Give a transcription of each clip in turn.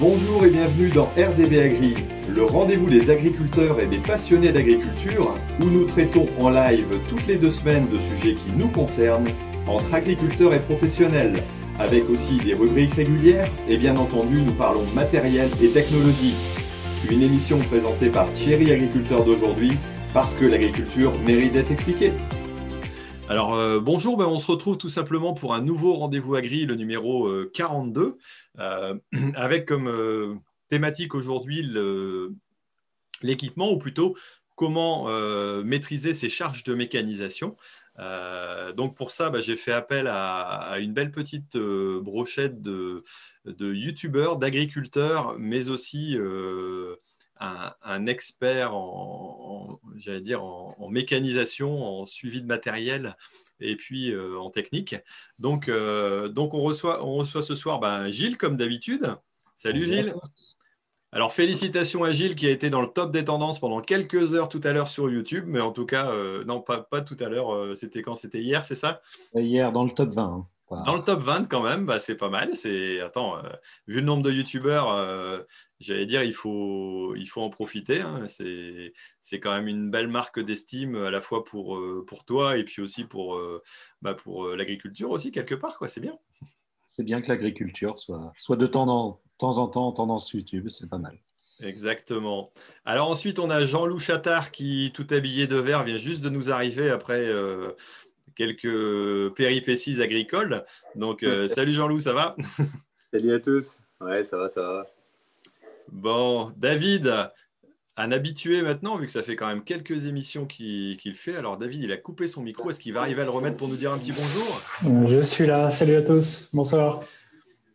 Bonjour et bienvenue dans RDB Agri, le rendez-vous des agriculteurs et des passionnés d'agriculture, où nous traitons en live toutes les deux semaines de sujets qui nous concernent, entre agriculteurs et professionnels, avec aussi des rubriques régulières, et bien entendu nous parlons matériel et technologie. Une émission présentée par Thierry Agriculteur d'aujourd'hui, parce que l'agriculture mérite d'être expliquée. Alors euh, bonjour, ben, on se retrouve tout simplement pour un nouveau rendez-vous agri, le numéro 42, euh, euh, avec comme thématique aujourd'hui l'équipement, ou plutôt comment maîtriser ses charges de mécanisation. donc pour ça, ben, j'ai fait appel à, une belle petite brochette de, de youtubeurs, d'agriculteurs, mais aussi un, expert en, j'allais dire en, mécanisation, en suivi de matériel et puis euh, en technique. Donc, euh, donc on, reçoit, on reçoit ce soir ben, Gilles, comme d'habitude. Salut Gilles. Alors félicitations à Gilles qui a été dans le top des tendances pendant quelques heures tout à l'heure sur YouTube, mais en tout cas, euh, non, pas, pas tout à l'heure, c'était quand? C'était hier, c'est ça? Hier, dans le top 20. Dans le top 20 quand même, bah, c'est pas mal. C'est attends, euh, vu le nombre de youtubeurs, euh, j'allais dire il faut il faut en profiter. Hein. C'est quand même une belle marque d'estime à la fois pour euh, pour toi et puis aussi pour bah, pour l'agriculture aussi quelque part quoi. C'est bien. C'est bien que l'agriculture soit soit de temps en temps en temps en tendance YouTube, c'est pas mal. Exactement. Alors ensuite, on a Jean-Loup Chattard qui, tout habillé de vert, vient juste de nous arriver après quelques péripéties agricoles. Donc, euh, salut Jean-Loup, ça va? Salut à tous. Ouais, ça va, ça va. Bon, David, un habitué maintenant, vu que ça fait quand même quelques émissions qu'il fait. Alors, David, il a coupé son micro. Est-ce qu'il va arriver à le remettre pour nous dire un petit bonjour? Je suis là. Salut à tous. Bonsoir.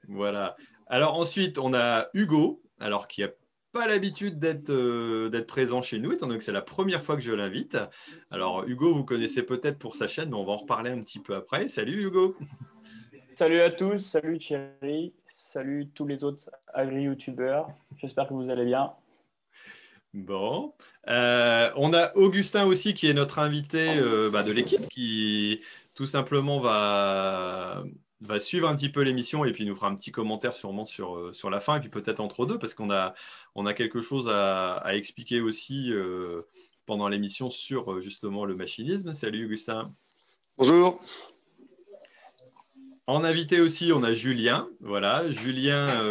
Voilà. Alors, ensuite, on a Hugo, alors qui a pas l'habitude euh, d'être présent chez nous, étant donné que c'est la première fois que je l'invite. Alors, Hugo, vous connaissez peut-être pour sa chaîne, mais on va en reparler un petit peu après. Salut Hugo Salut à tous, salut Thierry, salut tous les autres agri-youtubeurs. J'espère que vous allez bien. Bon. Euh, on a Augustin aussi qui est notre invité euh, bah, de l'équipe qui tout simplement va, va suivre un petit peu l'émission et puis nous fera un petit commentaire sûrement sur, euh, sur la fin et puis peut-être entre deux parce qu'on a, on a quelque chose à, expliquer aussi euh, pendant l'émission sur euh, justement le machinisme. Salut Augustin. Bonjour. En invité aussi, on a Julien. Voilà, Julien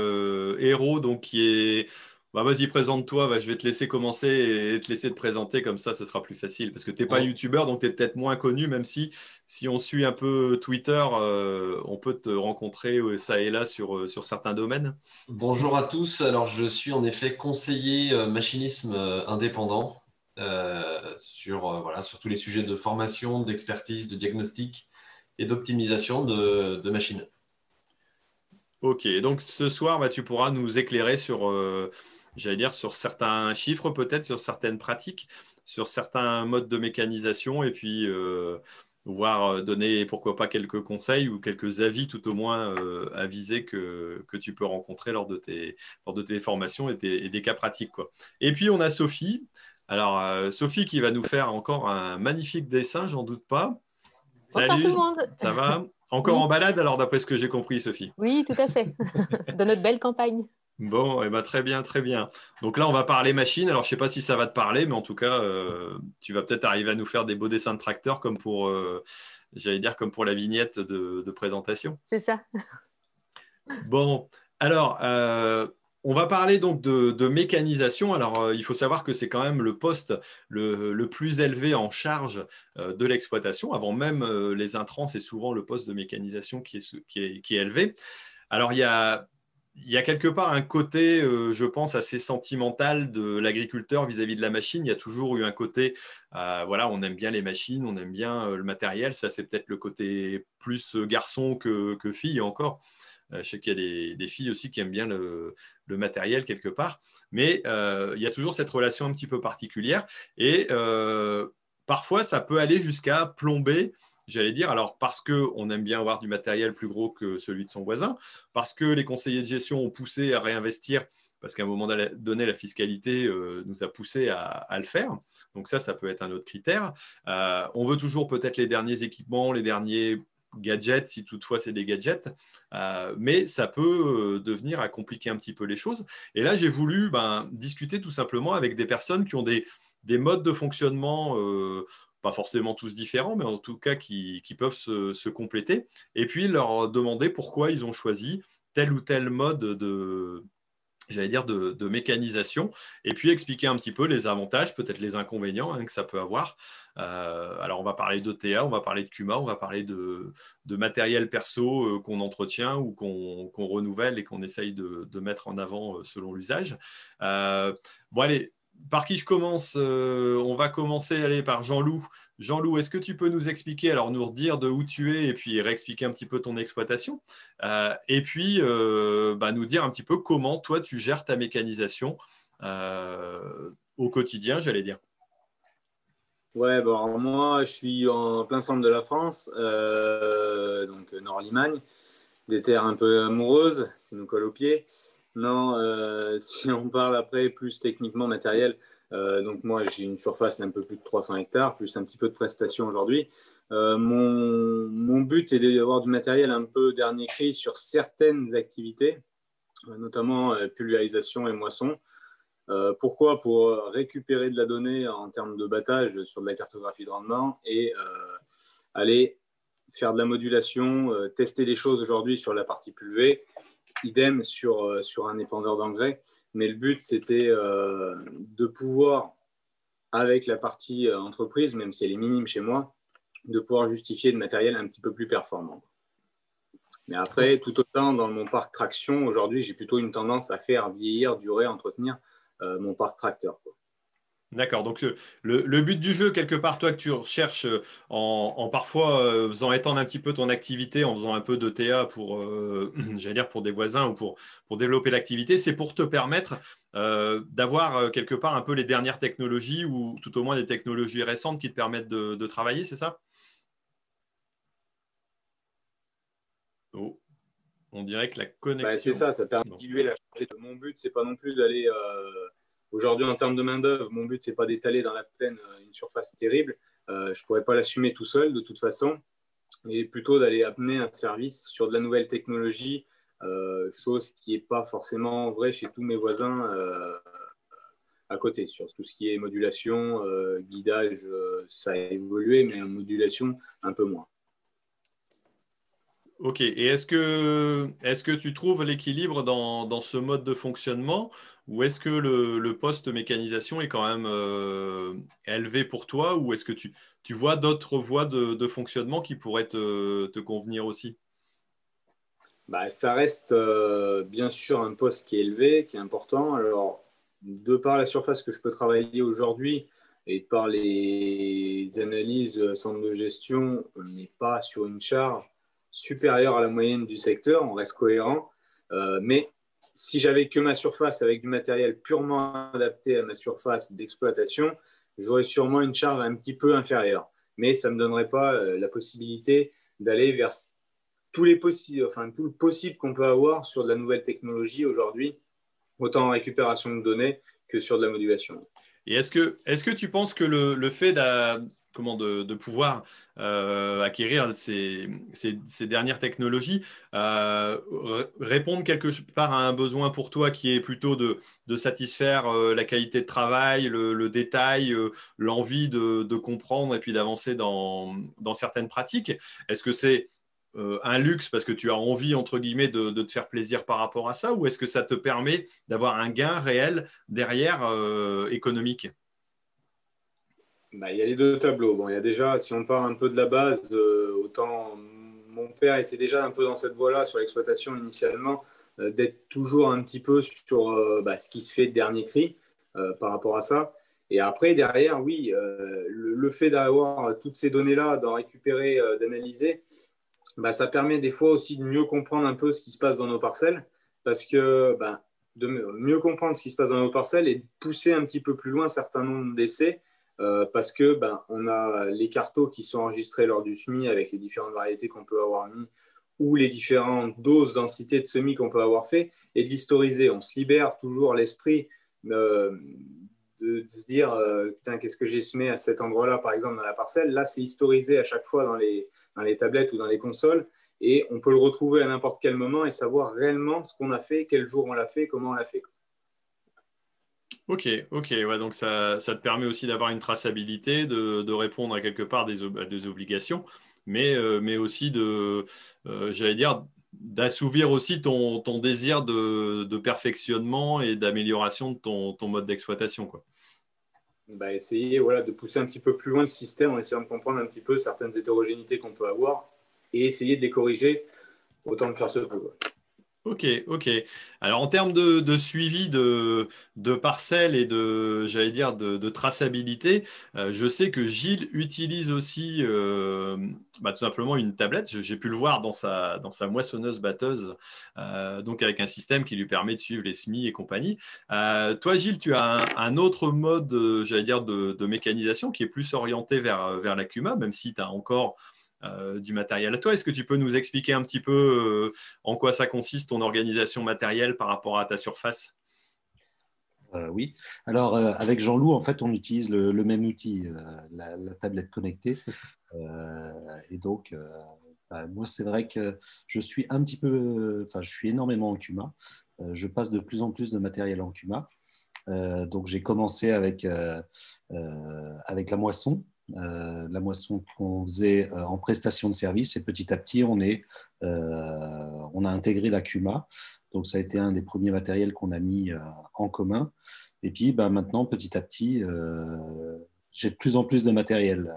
Héros, donc qui est bah, vas-y, présente-toi. je vais te laisser commencer et te laisser te présenter. Comme ça, ce sera plus facile. Parce que tu n'es pas youtubeur, donc tu es peut-être moins connu, même si, si on suit un peu Twitter, euh, on peut te rencontrer euh, ça et là sur, euh, sur certains domaines. Bonjour à tous. Alors, je suis en effet conseiller machinisme indépendant sur, voilà, sur tous les sujets de formation, d'expertise, de diagnostic et d'optimisation de, de, machines. Ok, donc ce soir, bah, tu pourras nous éclairer sur j'allais dire, sur certains chiffres, peut-être, sur certaines pratiques, sur certains modes de mécanisation, et puis euh, voir euh, donner, pourquoi pas, quelques conseils ou quelques avis, tout au moins euh, avisés que, que, tu peux rencontrer lors de tes, lors de tes formations et, des cas pratiques. Quoi. Et puis, on a Sophie. Alors, Sophie qui va nous faire encore un magnifique dessin, j'en doute pas. Bonsoir tout le monde. Ça va? Encore en balade, alors, d'après ce que j'ai compris, Sophie? Oui, tout à fait. Dans notre belle campagne. Bon, eh ben, très bien, très bien. Donc là, on va parler machine. Alors, je ne sais pas si ça va te parler, mais en tout cas, euh, tu vas peut-être arriver à nous faire des beaux dessins de tracteurs comme pour, euh, j'allais dire, comme pour la vignette de, présentation. C'est ça. Bon, alors, euh, on va parler donc de, mécanisation. Alors, il faut savoir que c'est quand même le poste le, plus élevé en charge de l'exploitation. Avant même les intrants, c'est souvent le poste de mécanisation qui est, qui est, qui est élevé. Alors, il y a il y a quelque part un côté, euh, je pense, assez sentimental de l'agriculteur vis-à-vis de la machine. Il y a toujours eu un côté, euh, voilà, on aime bien les machines, on aime bien euh, le matériel. Ça, c'est peut-être le côté plus garçon que, que fille encore. je sais qu'il y a des, filles aussi qui aiment bien le, le matériel quelque part. Mais il y a toujours cette relation un petit peu particulière. Et parfois, ça peut aller jusqu'à plomber j'allais dire, alors parce qu'on aime bien avoir du matériel plus gros que celui de son voisin, parce que les conseillers de gestion ont poussé à réinvestir, parce qu'à un moment donné, la fiscalité euh, nous a poussé à, le faire. Donc ça, ça peut être un autre critère. Euh, on veut toujours peut-être les derniers équipements, les derniers gadgets, si toutefois c'est des gadgets, mais ça peut devenir à compliquer un petit peu les choses. Et là, j'ai voulu ben, discuter tout simplement avec des personnes qui ont des, modes de fonctionnement pas forcément tous différents, mais en tout cas qui, peuvent se, compléter, et puis leur demander pourquoi ils ont choisi tel ou tel mode de, j'allais dire, de, mécanisation, et puis expliquer un petit peu les avantages, peut-être les inconvénients hein, que ça peut avoir. Euh, alors, on va parler d'ETA, on va parler de CUMA, on va parler de, matériel perso euh, qu'on entretient ou qu'on renouvelle et qu'on essaye de, mettre en avant euh, selon l'usage. bon, allez, par qui je commence euh, On va commencer aller par Jean-Loup. Jean-Loup, est-ce que tu peux nous expliquer, alors nous redire de où tu es et puis réexpliquer un petit peu ton exploitation euh, Et puis euh, bah, nous dire un petit peu comment toi tu gères ta mécanisation au quotidien, j'allais dire. Ouais, bon, moi je suis en plein centre de la France, donc Nord-Limagne, des terres un peu amoureuses qui nous collent aux pieds. Non, euh, si on parle après plus techniquement matériel, euh, donc moi j'ai une surface d'un peu plus de 300 hectares, plus un petit peu de prestations aujourd'hui. Euh, mon, but est d'avoir du matériel un peu dernier cri sur certaines activités, notamment pulvérisation et moisson. pourquoi? Pour récupérer de la donnée en termes de battage sur de la cartographie de rendement et aller faire de la modulation, tester des choses aujourd'hui sur la partie pulvée idem sur, euh, sur un épandeur d'engrais. Mais le but, c'était euh, de pouvoir, avec la partie euh, entreprise, même si elle est minime chez moi, de pouvoir justifier de matériel un petit peu plus performant. Mais après, tout autant dans mon parc traction, aujourd'hui, j'ai plutôt une tendance à faire vieillir, durer, entretenir mon parc tracteur. D'accord. Donc, euh, le, but du jeu, quelque part, toi, que tu recherches euh, en, parfois euh, faisant étendre un petit peu ton activité, en faisant un peu de TA pour, j'allais dire, pour des voisins ou pour, pour développer l'activité, c'est pour te permettre d'avoir quelque part un peu les dernières technologies ou tout au moins des technologies récentes qui te permettent de, travailler, c'est ça? Oh. On dirait que la connexion. Bah, c'est ça, ça permet de diluer la charge. Mon but, c'est pas non plus d'aller Aujourd'hui, en termes de main-d'œuvre, mon but, ce n'est pas d'étaler dans la plaine euh, une surface terrible. Euh, je ne pourrais pas l'assumer tout seul, de toute façon, et plutôt d'aller amener un service sur de la nouvelle technologie, euh, chose qui n'est pas forcément vraie chez tous mes voisins à côté. Sur tout ce qui est modulation, guidage, ça a évolué, mais en modulation, un peu moins. Ok, et est-ce que, est que tu trouves l'équilibre dans, dans, ce mode de fonctionnement ou est-ce que le, poste mécanisation est quand même euh, élevé pour toi ou est-ce que tu, vois d'autres voies de, fonctionnement qui pourraient te, convenir aussi? Bah, Ça reste euh, bien sûr un poste qui est élevé, qui est important. Alors, de par la surface que je peux travailler aujourd'hui et par les analyses euh, centre de gestion, on n'est pas sur une charge supérieure à la moyenne du secteur, on reste cohérent. mais si j'avais que ma surface avec du matériel purement adapté à ma surface d'exploitation, j'aurais sûrement une charge un petit peu inférieure. Mais ça ne me donnerait pas euh, la possibilité d'aller vers tous les possibles, enfin, tout le possible qu'on peut avoir sur de la nouvelle technologie aujourd'hui, autant en récupération de données que sur de la modulation. Et est-ce que, est que tu penses que le, le fait comment de, pouvoir euh, acquérir ces, dernières technologies, euh, répondre quelque part à un besoin pour toi qui est plutôt de, satisfaire euh, la qualité de travail, le, détail, l'envie de, comprendre et puis d'avancer dans, certaines pratiques. Est-ce que c'est un luxe parce que tu as envie, entre guillemets, de, te faire plaisir par rapport à ça ou est-ce que ça te permet d'avoir un gain réel derrière économique? Bah, il y a les deux tableaux. Bon, il y a déjà, si on part un peu de la base, euh, autant mon père était déjà un peu dans cette voie-là sur l'exploitation initialement, euh, d'être toujours un petit peu sur euh, bah, ce qui se fait de dernier cri par rapport à ça. Et après, derrière, oui, le, fait d'avoir toutes ces données-là, d'en récupérer, d'analyser, bah, ça permet des fois aussi de mieux comprendre un peu ce qui se passe dans nos parcelles, parce que bah, de mieux comprendre ce qui se passe dans nos parcelles et de pousser un petit peu plus loin un certain nombre d'essais euh, parce que ben, on a les cartos qui sont enregistrés lors du SMI avec les différentes variétés qu'on peut avoir mis ou les différentes doses, densités de semis qu'on peut avoir fait et de l'historiser. On se libère toujours l'esprit euh, de, se dire euh, putain, qu'est-ce que j'ai semé à cet endroit-là, par exemple, dans la parcelle. Là, c'est historisé à chaque fois dans les, dans les tablettes ou dans les consoles et on peut le retrouver à n'importe quel moment et savoir réellement ce qu'on a fait, quel jour on l'a fait, comment on l'a fait. Ok, ok, ouais, donc ça, ça te permet aussi d'avoir une traçabilité, de, répondre à quelque part des, des obligations, mais, euh, mais aussi de, euh, j'allais dire, d'assouvir aussi ton, ton désir de, de, perfectionnement et d'amélioration de ton, ton, mode d'exploitation. Quoi. Bah, essayer voilà, de pousser un petit peu plus loin le système en essayant de comprendre un petit peu certaines hétérogénéités qu'on peut avoir et essayer de les corriger autant de faire ce peut. Ok, ok. Alors en termes de, suivi de, parcelles et de, j'allais dire, de, traçabilité, euh, je sais que Gilles utilise aussi euh, bah, tout simplement une tablette. J'ai pu le voir dans sa, dans sa moissonneuse batteuse, euh, donc avec un système qui lui permet de suivre les SMI et compagnie. toi, Gilles, tu as un, autre mode, j'allais dire, de, mécanisation qui est plus orienté vers, vers la CUMA, même si tu as encore du matériel à toi. Est-ce que tu peux nous expliquer un petit peu euh, en quoi ça consiste, ton organisation matérielle par rapport à ta surface? Euh, oui. Alors, avec Jean-Loup, en fait, on utilise le, même outil, la, tablette connectée. et donc, bah, moi, c'est vrai que je suis un petit peu, enfin, je suis énormément en Cuma. je passe de plus en plus de matériel en Cuma. donc, j'ai commencé avec, avec la moisson. Euh, la moisson qu'on faisait euh, en prestation de service et petit à petit on, euh, a intégré la CUMA. Donc ça a été un des premiers matériels qu'on a mis en commun. Et puis bah, maintenant, petit à petit, j'ai de plus en plus de matériel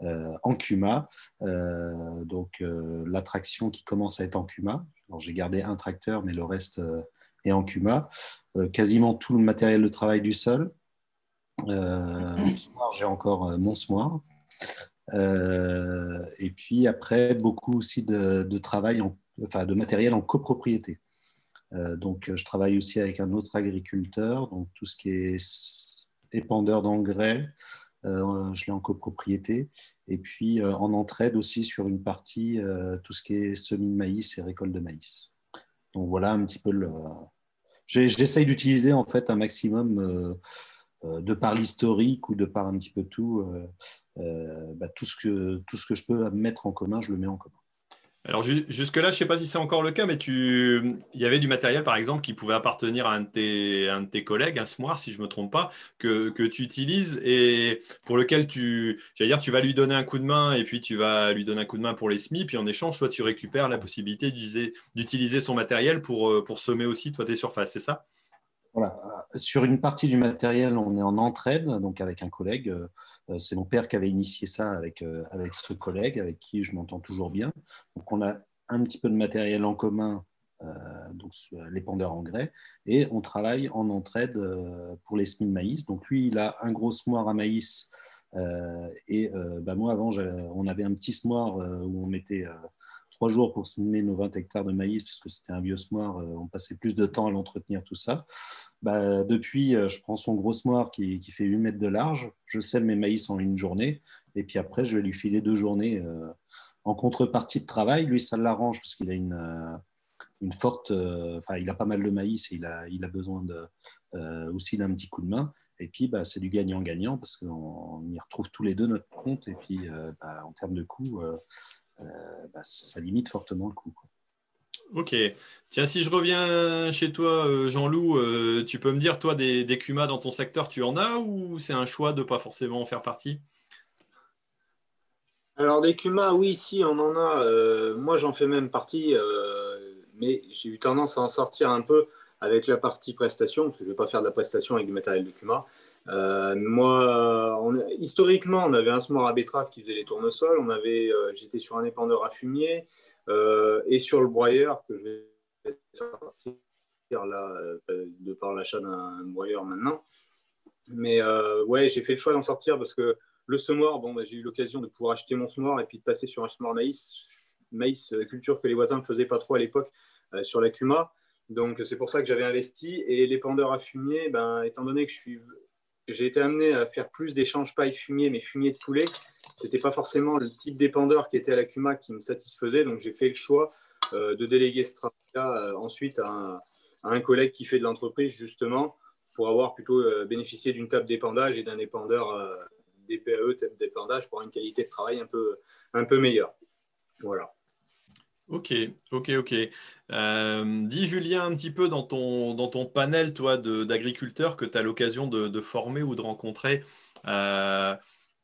en CUMA. donc l'attraction qui commence à être en CUMA. J'ai gardé un tracteur, mais le reste est en CUMA. quasiment tout le matériel de travail du sol, euh, soir, j'ai encore euh, mon soir. Euh, et puis après, beaucoup aussi de, travail, enfin de matériel en copropriété. donc, je travaille aussi avec un autre agriculteur, donc tout ce qui est épandeur d'engrais, je l'ai en copropriété. Et puis en entraide aussi sur une partie, tout ce qui est semis de maïs et récolte de maïs. Donc voilà un petit peu le. J'essaye d'utiliser en fait un maximum de par l'historique ou de par un petit peu tout, euh, euh, bah, tout, ce que, tout ce que je peux mettre en commun, je le mets en commun. Alors jusque-là, je ne sais pas si c'est encore le cas, mais tu... il y avait du matériel, par exemple, qui pouvait appartenir à un de tes, collègues, un SMOIR, si je ne me trompe pas, que, que, tu utilises et pour lequel tu, dire, tu vas lui donner un coup de main et puis tu vas lui donner un coup de main pour les SMI, puis en échange, toi, tu récupères la possibilité d'utiliser son matériel pour, pour semer aussi, toi, tes surfaces, c'est ça? Voilà. Sur une partie du matériel, on est en entraide, donc avec un collègue. Euh, c'est mon père qui avait initié ça avec, euh, avec ce collègue, avec qui je m'entends toujours bien. Donc, on a un petit peu de matériel en commun, euh, donc l'épandeur engrais, et on travaille en entraide pour les semis de maïs. Donc, lui, il a un gros semoir à maïs. et bah, moi, avant, on avait un petit semoir où on mettait trois jours pour semer nos 20 hectares de maïs, parce que c'était un vieux semoir, on passait plus de temps à l'entretenir, tout ça. Bah, depuis, euh, je prends son gros moire qui, fait 8 mètres de large, je sème mes maïs en une journée, et puis après, je vais lui filer deux journées euh, en contrepartie de travail. Lui, ça l'arrange parce qu'il a une, euh, forte, enfin, il a pas mal de maïs et il a, il a besoin aussi d'un petit coup de main. Et puis, bah, c'est du gagnant-gagnant parce qu'on y retrouve tous les deux notre compte, et puis, bah, en termes de coût, ça limite fortement le coût. Ok. Tiens, si je reviens chez toi, euh, Jean-Loup, euh, tu peux me dire, toi, des, des CUMA dans ton secteur, tu en as ou c'est un choix de ne pas forcément en faire partie? Alors, des CUMA, oui, si, on en a. Euh, moi, j'en fais même partie, mais j'ai eu tendance à en sortir un peu avec la partie prestation, parce que je ne vais pas faire de la prestation avec du matériel de CUMA. Moi, historiquement, on avait un smore à betterave qui faisait les tournesols. On avait, j'étais sur un épandeur à fumier. Euh, et sur le broyeur que je vais sortir là, euh, de par l'achat d'un broyeur maintenant. Mais euh, ouais, j'ai fait le choix d'en sortir parce que le semoir, bon, bah, j'ai eu l'occasion de pouvoir acheter mon semoir et puis de passer sur un semoir maïs, maïs culture que les voisins ne faisaient pas trop à l'époque sur la Cuma. Donc c'est pour ça que j'avais investi. Et l'épandeur à fumier, ben, étant donné que je suis, j'ai été amené à faire plus d'échanges paille fumier, mais fumier de poulet, c'était pas forcément le type d'épandeur qui était à la CUMA qui me satisfaisait. Donc, j'ai fait le choix euh, de déléguer ce travail-là euh, ensuite à un, collègue qui fait de l'entreprise, justement, pour avoir plutôt bénéficié d'une table d'épandage et d'un épandeur DPAE, table d'épandage, pour avoir une qualité de travail un peu, un peu meilleure. Voilà. Ok, ok, ok. dis Julien un petit peu dans ton, dans ton panel toi d'agriculteurs que tu as l'occasion de, former ou de rencontrer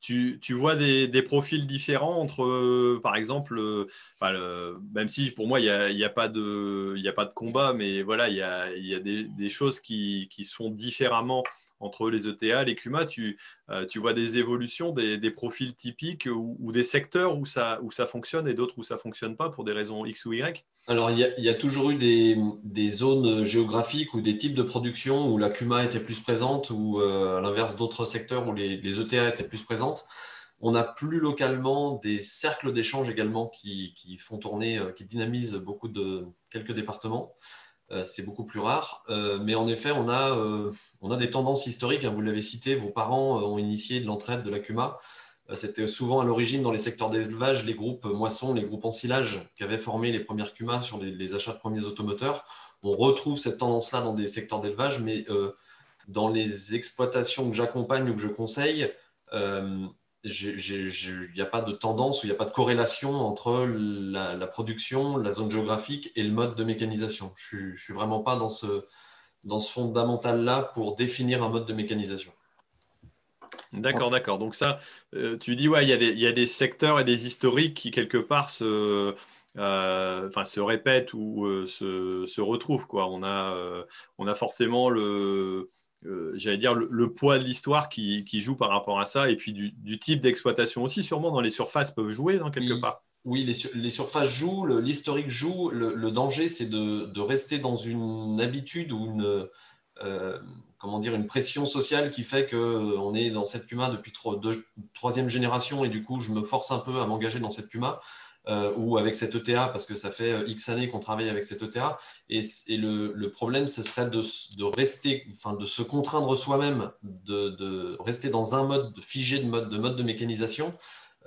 tu, vois des, profils différents entre, euh, par exemple, euh, même si pour moi, il n'y a, y a, pas de, a pas de combat, mais voilà, il y a, des, choses qui, qui, se font différemment entre les ETA, les CUMA, tu, euh, tu vois des évolutions, des, profils typiques ou, des secteurs où ça, où ça fonctionne et d'autres où ça ne fonctionne pas pour des raisons X ou Y? Alors, il y, a, toujours eu des, zones géographiques ou des types de production où la CUMA était plus présente ou euh, à l'inverse d'autres secteurs où les, les, ETA étaient plus présentes. On a plus localement des cercles d'échange également qui, qui, font tourner, euh, qui dynamisent beaucoup de quelques départements. Euh, c'est beaucoup plus rare. Euh, mais en effet, on a, euh, on a des tendances historiques. Hein, vous l'avez cité, vos parents ont initié de l'entraide de la CUMA. C'était souvent à l'origine dans les secteurs d'élevage, les groupes moissons, les groupes ensilage qui avaient formé les premières CUMA sur les, achats de premiers automoteurs. On retrouve cette tendance-là dans des secteurs d'élevage, mais dans les exploitations que j'accompagne ou que je conseille, il n'y a pas de tendance ou il n'y a pas de corrélation entre la, production, la zone géographique et le mode de mécanisation. Je ne suis, vraiment pas dans ce, dans ce fondamental-là pour définir un mode de mécanisation. D'accord, d'accord. Donc ça, euh, tu dis, ouais, il y, a des, secteurs et des historiques qui, quelque part, se, euh, se répètent ou euh, se, se, retrouvent. Quoi. On, a, on a forcément le, euh, j'allais dire, le, poids de l'histoire qui, joue par rapport à ça, et puis du, type d'exploitation aussi, sûrement dans les surfaces peuvent jouer dans quelque part. Oui, les, surfaces jouent, l'historique joue. Le, danger, c'est de, rester dans une habitude ou une, euh, comment dire, une pression sociale qui fait qu'on est dans cette Puma depuis troisième génération et du coup, je me force un peu à m'engager dans cette Puma. Euh, ou avec cette ETA, parce que ça fait euh, X années qu'on travaille avec cette ETA. Et, le, problème, ce serait de, rester, enfin, de se contraindre soi-même, de, rester dans un mode figé de mode de, mécanisation,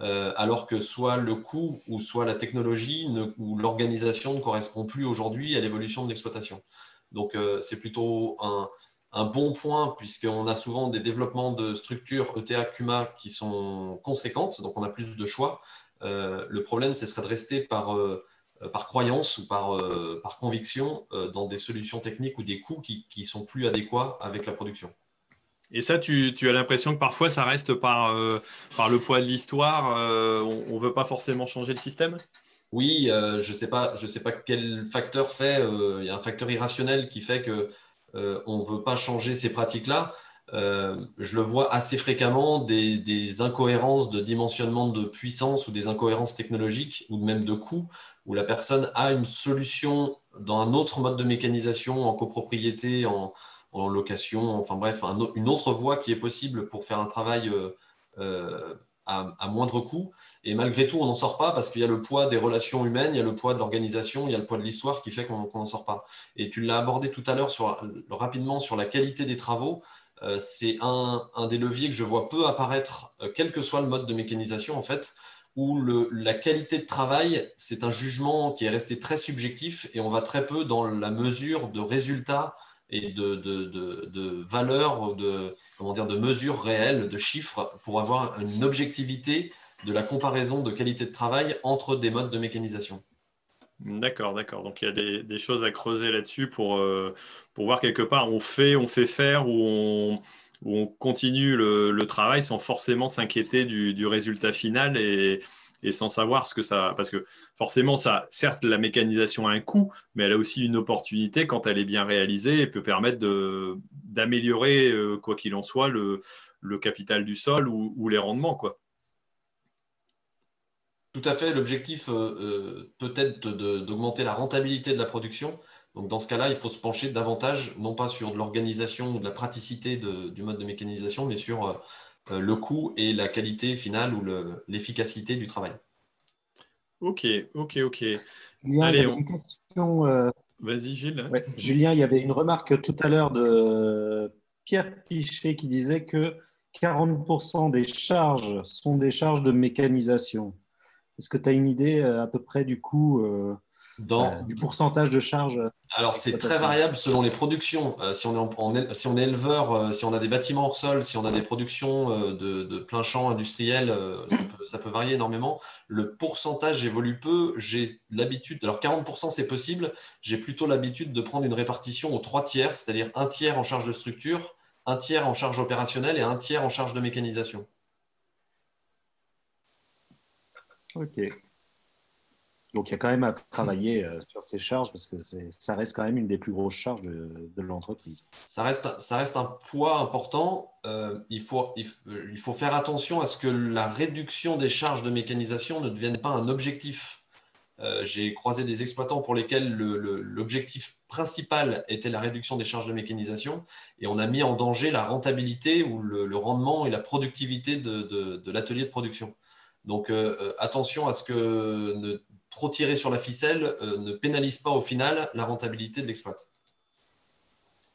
euh, alors que soit le coût ou soit la technologie ou l'organisation ne correspond plus aujourd'hui à l'évolution de l'exploitation. Donc, c'est plutôt un, un bon point puisqu'on a souvent des développements de structures ETA CUMA qui sont conséquentes, donc on a plus de choix, euh, le problème, ce serait de rester par, euh, par croyance ou par, euh, par conviction dans des solutions techniques ou des coûts qui ne sont plus adéquats avec la production. Et ça, tu, tu as l'impression que parfois, ça reste par, par le poids de l'histoire. on ne veut pas forcément changer le système? Oui, je ne sais, pas, sais pas quel facteur fait. Il y a un facteur irrationnel qui fait qu'on ne veut pas changer ces pratiques-là. Euh, je le vois assez fréquemment, des, incohérences de dimensionnement de puissance ou des incohérences technologiques ou même de coûts, où la personne a une solution dans un autre mode de mécanisation, en copropriété, en, location, enfin bref, une autre voie qui est possible pour faire un travail euh, euh, à, moindre coût. Et malgré tout, on n'en sort pas parce qu'il y a le poids des relations humaines, il y a le poids de l'organisation, il y a le poids de l'histoire qui fait qu'on n'en sort pas. Et tu l'as abordé tout à l'heure rapidement sur la qualité des travaux. Euh, c'est un, des leviers que je vois peu apparaître, euh, quel que soit le mode de mécanisation, en fait, où la qualité de travail, c'est un jugement qui est resté très subjectif et on va très peu dans la mesure de résultats et de, de, de, valeurs, de, comment dire, de mesures réelles, de chiffres, pour avoir une objectivité de la comparaison de qualité de travail entre des modes de mécanisation. D'accord, d'accord. Donc il y a des, choses à creuser là-dessus pour, euh, pour voir quelque part, on fait, on fait faire ou on, on continue le, travail sans forcément s'inquiéter du, résultat final et, sans savoir ce que ça. Parce que forcément, ça, certes, la mécanisation a un coût, mais elle a aussi une opportunité quand elle est bien réalisée et peut permettre d'améliorer, euh, quoi qu'il en soit, le, capital du sol ou, ou les rendements. Quoi. Tout à fait. L'objectif euh, euh, peut être d'augmenter la rentabilité de la production. Donc dans ce cas-là, il faut se pencher davantage, non pas sur de l'organisation ou de la praticité du mode de mécanisation, mais sur euh, le coût et la qualité finale ou l'efficacité du travail. Ok, ok, ok. Allez, une question. Vas-y, Gilles. Julien, il y avait une remarque tout à l'heure de Pierre Pichet qui disait que 40% des charges sont des charges de mécanisation. Est-ce que tu as une idée euh, à peu près du coup euh, dans... du pourcentage de charge Alors, c'est très variable selon les productions. si, on est si on est éleveur, si on a des bâtiments hors sol, si on a des productions de, plein champ industriel, ça peut, ça, peut, varier énormément. Le pourcentage évolue peu. J'ai l'habitude, alors 40% c'est possible, j'ai plutôt l'habitude de prendre une répartition aux trois tiers, c'est-à-dire un tiers en charge de structure, un tiers en charge opérationnelle et un tiers en charge de mécanisation. Ok. Donc il y a quand même à travailler euh, sur ces charges parce que ça reste quand même une des plus grosses charges de, l'entreprise. Ça reste, un poids important. Euh, il, faut, faire attention à ce que la réduction des charges de mécanisation ne devienne pas un objectif. Euh, j'ai croisé des exploitants pour lesquels l'objectif principal était la réduction des charges de mécanisation et on a mis en danger la rentabilité ou le, rendement et la productivité de l'atelier de production. Donc attention à ce que ne, trop tirer sur la ficelle euh, ne pénalise pas au final la rentabilité de l'exploit.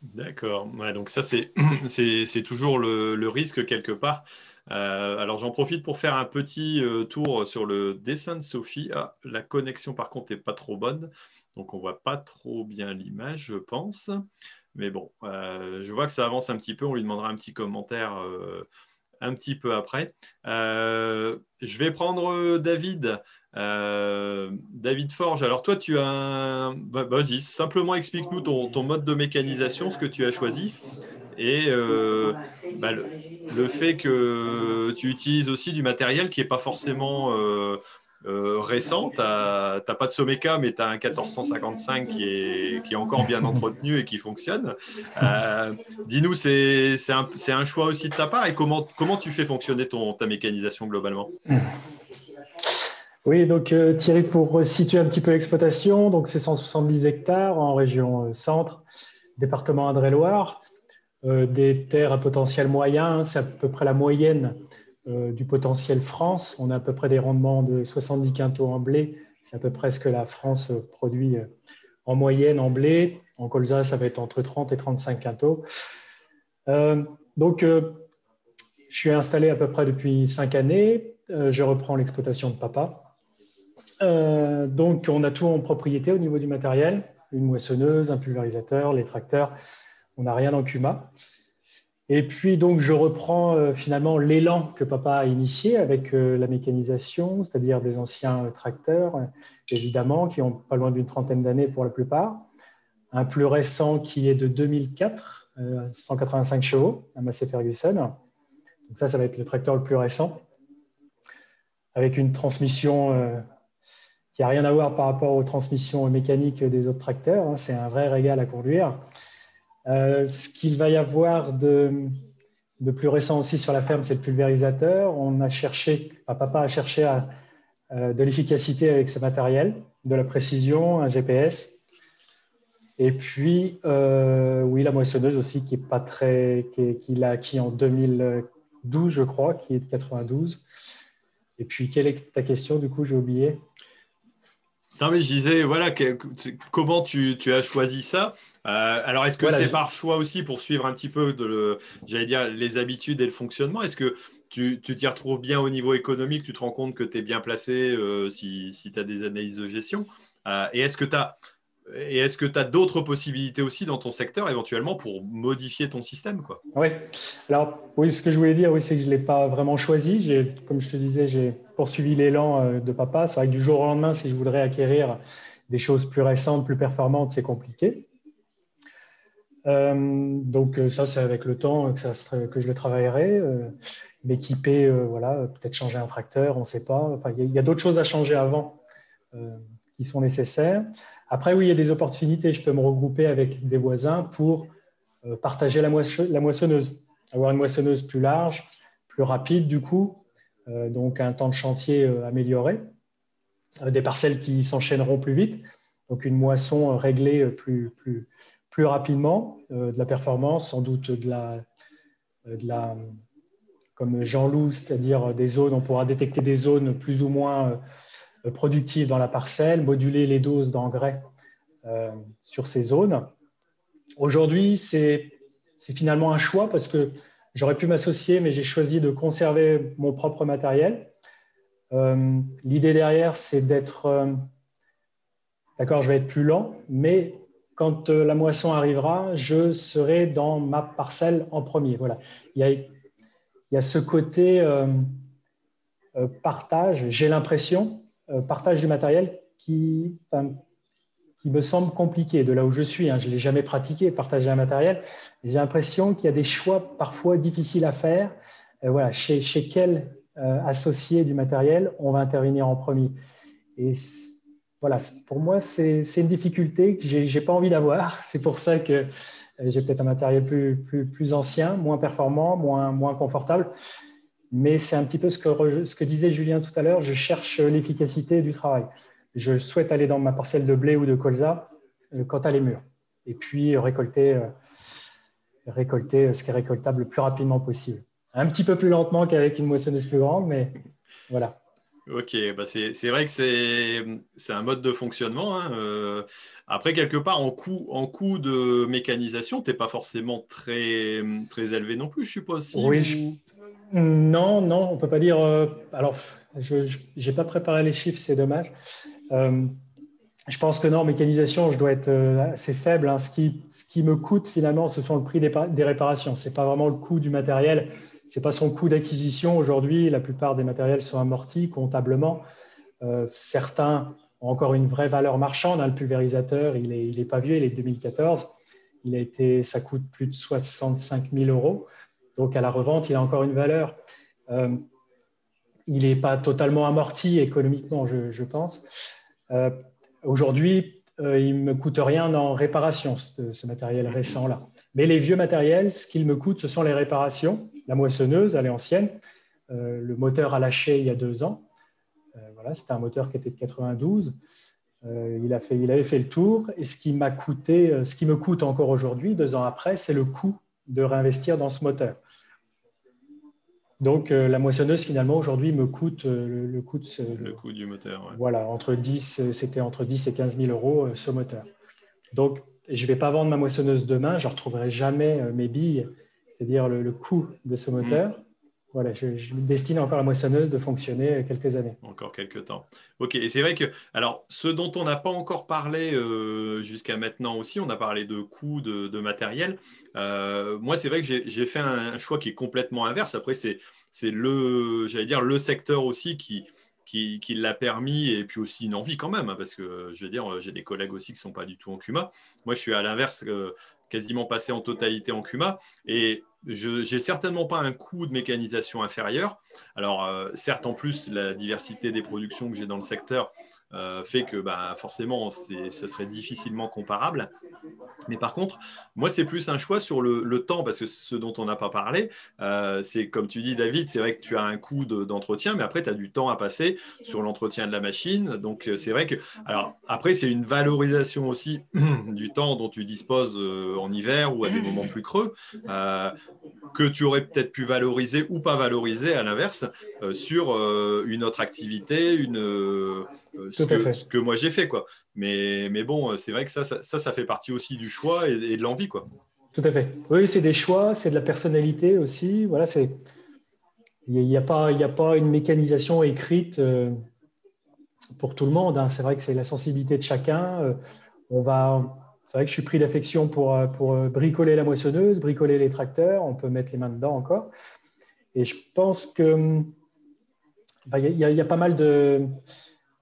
D'accord. donc ça, c'est toujours le, risque quelque part. Euh, alors j'en profite pour faire un petit euh, tour sur le dessin de Sophie. Ah, la connexion par contre n'est pas trop bonne, donc on ne voit pas trop bien l'image, je pense. Mais bon, je vois que ça avance un petit peu. On lui demandera un petit commentaire un petit peu après. je vais prendre David. Euh, David Forge, alors toi, tu as un. Bah, vas-y, simplement explique-nous ton, mode de mécanisation, ce que tu as choisi. Et euh, bah, le, fait que tu utilises aussi du matériel qui n'est pas forcément euh, récent. Tu n'as pas de Someca, mais tu as un 1455 qui est, encore bien entretenu et qui fonctionne. Dis-nous, c'est un, choix aussi de ta part et comment, tu fais fonctionner ta mécanisation globalement? Oui, donc euh, Thierry, pour situer un petit peu l'exploitation, donc c'est 170 hectares en région euh, centre, département Indre-et-Loire, euh, des terres à potentiel moyen, hein, c'est à peu près la moyenne du potentiel France. On a à peu près des rendements de 70 quintaux en blé, c'est à peu près ce que la France produit en moyenne en blé. En colza, ça va être entre 30 et 35 quintaux. donc, je suis installé à peu près depuis cinq années. je reprends l'exploitation de papa. Euh, donc, on a tout en propriété au niveau du matériel, une moissonneuse, un pulvérisateur, les tracteurs. On n'a rien en Cuma. Et puis, donc, je reprends euh, finalement l'élan que papa a initié avec euh, la mécanisation, c'est-à-dire des anciens tracteurs, évidemment, qui ont pas loin d'une trentaine d'années pour la plupart. Un plus récent qui est de 2004, 185 chevaux, un Massey Ferguson. Donc, ça, ça va être le tracteur le plus récent, avec une transmission qui n'a rien à voir par rapport aux transmissions mécaniques des autres tracteurs. Hein. c'est un vrai régal à conduire. Euh, ce qu'il va y avoir de, plus récent aussi sur la ferme, c'est le pulvérisateur. On a cherché, papa a cherché à, euh, de l'efficacité avec ce matériel, de la précision, un GPS. Et puis, euh, oui, la moissonneuse aussi, qui est pas très, qui, a acquis en 2012, je crois, qui est de 92. Et puis, quelle est ta question Du coup, j'ai oublié. Non, mais je disais, voilà, comment tu, as choisi ça. Euh, Alors, est-ce que c'est par choix aussi pour suivre un petit peu, j'allais dire, les habitudes et le fonctionnement? Est-ce que tu t'y retrouves bien au niveau économique? Tu te rends compte que tu es bien placé euh, si, tu as des analyses de gestion? Euh, Et est-ce que tu as et est-ce que tu as d'autres possibilités aussi dans ton secteur éventuellement pour modifier ton système quoi? Oui, alors oui, ce que je voulais dire, oui, c'est que je ne l'ai pas vraiment choisi. Comme je te disais, j'ai poursuivi l'élan euh, de papa. C'est vrai que du jour au lendemain, si je voudrais acquérir des choses plus récentes, plus performantes, c'est compliqué. Euh, donc euh, ça, c'est avec le temps que, je le travaillerai. M'équiper, voilà, peut-être changer un tracteur, on ne sait pas. Enfin, il y a, d'autres choses à changer avant qui sont nécessaires. Après, oui, il y a des opportunités. Je peux me regrouper avec des voisins pour euh, partager la, moissonneuse, avoir une moissonneuse plus large, plus rapide du coup, euh, donc un temps de chantier euh, amélioré, des parcelles qui s'enchaîneront plus vite, donc une moisson réglée plus, plus, plus rapidement, de la performance, sans doute de la, de la comme Jean-Loup, c'est-à-dire des zones, on pourra détecter des zones plus ou moins productives dans la parcelle, moduler les doses d'engrais euh, sur ces zones. Aujourd'hui, c'est finalement un choix parce que j'aurais pu m'associer, mais j'ai choisi de conserver mon propre matériel. Euh, l'idée derrière, c'est d'être euh, d'accord, je vais être plus lent, mais quand la moisson arrivera, je serai dans ma parcelle en premier. Voilà. Il y a, il y a ce côté partage, j'ai l'impression, partage du matériel qui, me semble compliqué de là où je suis. Hein. Je ne l'ai jamais pratiqué, partager un matériel. J'ai l'impression qu'il y a des choix parfois difficiles à faire. Euh, voilà, chez, quel euh, associé du matériel on va intervenir en premier? Et voilà, pour moi, c'est une difficulté que je n'ai pas envie d'avoir. C'est pour ça que euh, j'ai peut-être un matériel plus, plus, plus, ancien, moins performant, moins, moins confortable. Mais c'est un petit peu ce que, ce que disait Julien tout à l'heure. Je cherche l'efficacité du travail je souhaite aller dans ma parcelle de blé ou de colza euh, quand elle est mûre. Et puis euh, récolter, euh, récolter ce qui est récoltable le plus rapidement possible. Un petit peu plus lentement qu'avec une moissonneuse plus grande, mais voilà. Ok, bah c'est vrai que c'est un mode de fonctionnement. Hein, après, quelque part, en coût, en coût de mécanisation, tu n'es pas forcément très, très élevé non plus, je suppose. oui, non, non, on ne peut pas dire. alors, je n'ai pas préparé les chiffres, c'est dommage. Euh, je pense que non, mécanisation, je dois être euh, assez faible. Hein. Ce, qui, me coûte finalement, ce sont le prix des, réparations. Ce n'est pas vraiment le coût du matériel, ce n'est pas son coût d'acquisition. Aujourd'hui, la plupart des matériels sont amortis comptablement. Euh, certains ont encore une vraie valeur marchande. Hein. Le pulvérisateur, il n'est est pas vieux, il est de 2014. Il a été, ça coûte plus de 65 000 euros. Donc à la revente, il a encore une valeur. il n'est pas totalement amorti économiquement, je, pense. Euh, aujourd'hui, euh, il ne me coûte rien en réparation, ce, matériel récent-là. Mais les vieux matériels, ce qu'il me coûte, ce sont les réparations. La moissonneuse, elle est ancienne. Euh, le moteur a lâché il y a deux ans. voilà, c'était un moteur qui était de 92. il, a fait, il avait fait le tour. Et ce qui m'a coûté, ce qui me coûte encore aujourd'hui, deux ans après, c'est le coût de réinvestir dans ce moteur. Donc, euh, la moissonneuse, finalement, aujourd'hui, me coûte euh, le, coût le coût du moteur. Voilà, entre 10, euh, c'était entre 10 et 15 000 euros ce moteur. Donc, je ne vais pas vendre ma moissonneuse demain, je ne retrouverai jamais mes billes, c'est-à-dire le, coût de ce moteur. Mm. Voilà, je, destine encore la moissonneuse de fonctionner quelques années. Encore quelques temps. Ok, et c'est vrai que, alors, ce dont on n'a pas encore parlé jusqu'à maintenant aussi, on a parlé de coûts de, matériel. moi, c'est vrai que j'ai fait un, choix qui est complètement inverse. Après, c'est le, j'allais dire, le secteur aussi qui, qui, l'a permis et puis aussi une envie quand même, hein, parce que je veux dire, j'ai des collègues aussi qui ne sont pas du tout en CUMA. Moi, je suis à l'inverse, quasiment passé en totalité en CUMA et je n'ai certainement pas un coût de mécanisation inférieur. Alors, euh, certes, en plus, la diversité des productions que j'ai dans le secteur euh, fait que bah, forcément, ça serait difficilement comparable. Mais par contre, moi, c'est plus un choix sur le, temps, parce que ce dont on n'a pas parlé, euh, c'est comme tu dis, David, c'est vrai que tu as un coût d'entretien, mais après, tu as du temps à passer sur l'entretien de la machine. Donc, euh, c'est vrai que. Alors, après, c'est une valorisation aussi du temps dont tu disposes en hiver ou à des moments plus creux, que tu aurais peut-être pu valoriser ou pas valoriser à l'inverse sur une autre activité, une ce que, moi j'ai fait. Quoi. Mais, mais bon, c'est vrai que ça ça, ça, fait partie aussi du choix et, de l'envie. Quoi. Tout à fait. Oui, c'est des choix, c'est de la personnalité aussi. Voilà, c'est. Il n'y a, pas, a pas une mécanisation écrite euh, pour tout le monde. Hein. C'est vrai que c'est la sensibilité de chacun. Euh, on va, c'est vrai que je suis pris d'affection pour, euh, pour bricoler la moissonneuse, bricoler les tracteurs. On peut mettre les mains dedans encore. Et je pense que il y, y, a pas mal de,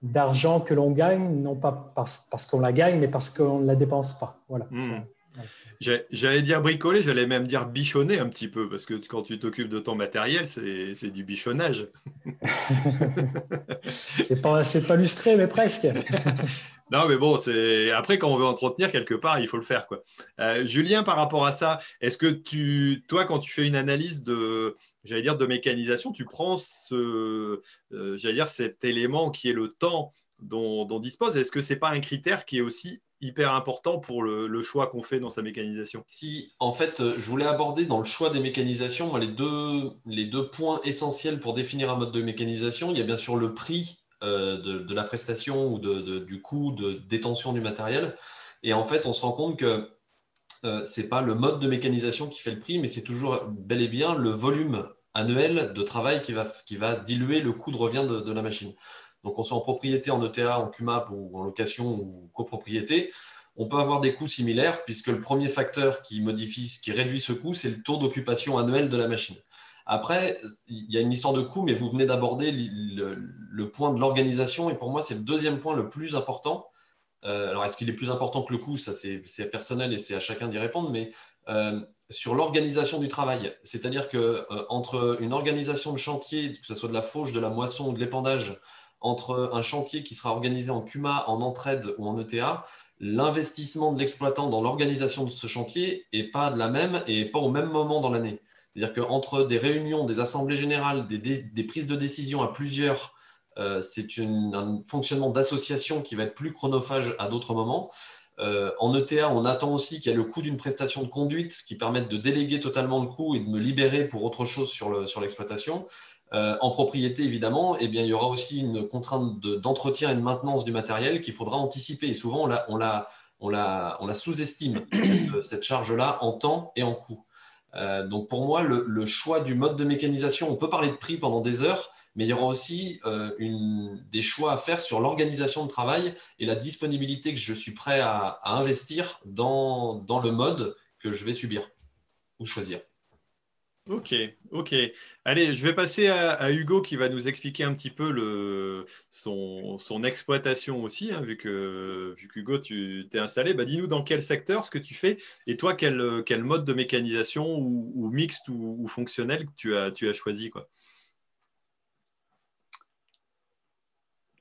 d'argent que l'on gagne, non pas parce, parce qu'on la gagne, mais parce qu'on ne la dépense pas. Voilà. Hmm. J'allais dire bricoler, j'allais même dire bichonner un petit peu, parce que quand tu t'occupes de ton matériel, c'est du bichonnage. c'est pas, pas lustré, mais presque. Non, mais bon, après quand on veut entretenir quelque part, il faut le faire, quoi. Euh, Julien, par rapport à ça, est-ce que tu, toi, quand tu fais une analyse de, j'allais dire, de mécanisation, tu prends ce, euh, j'allais dire, cet élément qui est le temps dont, dont dispose? Est-ce que c'est pas un critère qui est aussi hyper important pour le, choix qu'on fait dans sa mécanisation Si, en fait, euh, je voulais aborder dans le choix des mécanisations les deux, les deux points essentiels pour définir un mode de mécanisation. Il y a bien sûr le prix euh, de, la prestation ou du coût de détention du matériel. Et en fait, on se rend compte que euh, ce n'est pas le mode de mécanisation qui fait le prix, mais c'est toujours bel et bien le volume annuel de travail qui va, qui va diluer le coût de revient de, la machine. Donc qu'on soit en propriété, en ETA, en QMAP ou en location ou copropriété, on peut avoir des coûts similaires puisque le premier facteur qui modifie, qui réduit ce coût, c'est le taux d'occupation annuel de la machine. Après, il y a une histoire de coût, mais vous venez d'aborder le, point de l'organisation et pour moi, c'est le deuxième point le plus important. Euh, alors, est-ce qu'il est plus important que le coût? Ça, c'est personnel et c'est à chacun d'y répondre, mais euh, sur l'organisation du travail, c'est-à-dire que euh, entre une organisation de chantier, que ce soit de la fauche, de la moisson ou de l'épandage, entre un chantier qui sera organisé en CUMA, en entraide ou en ETA, l'investissement de l'exploitant dans l'organisation de ce chantier n'est pas la même et pas au même moment dans l'année. C'est-à-dire qu'entre des réunions, des assemblées générales, des, prises de décision à plusieurs, euh, c'est un fonctionnement d'association qui va être plus chronophage à d'autres moments. Euh, en ETA, on attend aussi qu'il y ait le coût d'une prestation de conduite qui permette de déléguer totalement le coût et de me libérer pour autre chose sur l'exploitation. Euh, en propriété, évidemment, eh bien, il y aura aussi une contrainte d'entretien et de maintenance du matériel qu'il faudra anticiper. Et souvent, on la, sous-estime, cette, charge-là, en temps et en coût. Euh, donc, pour moi, le, choix du mode de mécanisation, on peut parler de prix pendant des heures, mais il y aura aussi euh, des choix à faire sur l'organisation de travail et la disponibilité que je suis prêt à, investir dans le mode que je vais subir ou choisir. Ok, ok. Allez, je vais passer à, Hugo qui va nous expliquer un petit peu son, exploitation aussi, hein, vu que vu Hugo, tu t'es installé. Bah, Dis-nous dans quel secteur ce que tu fais et toi, quel, quel mode de mécanisation ou, mixte ou, fonctionnel tu as, tu as choisi quoi.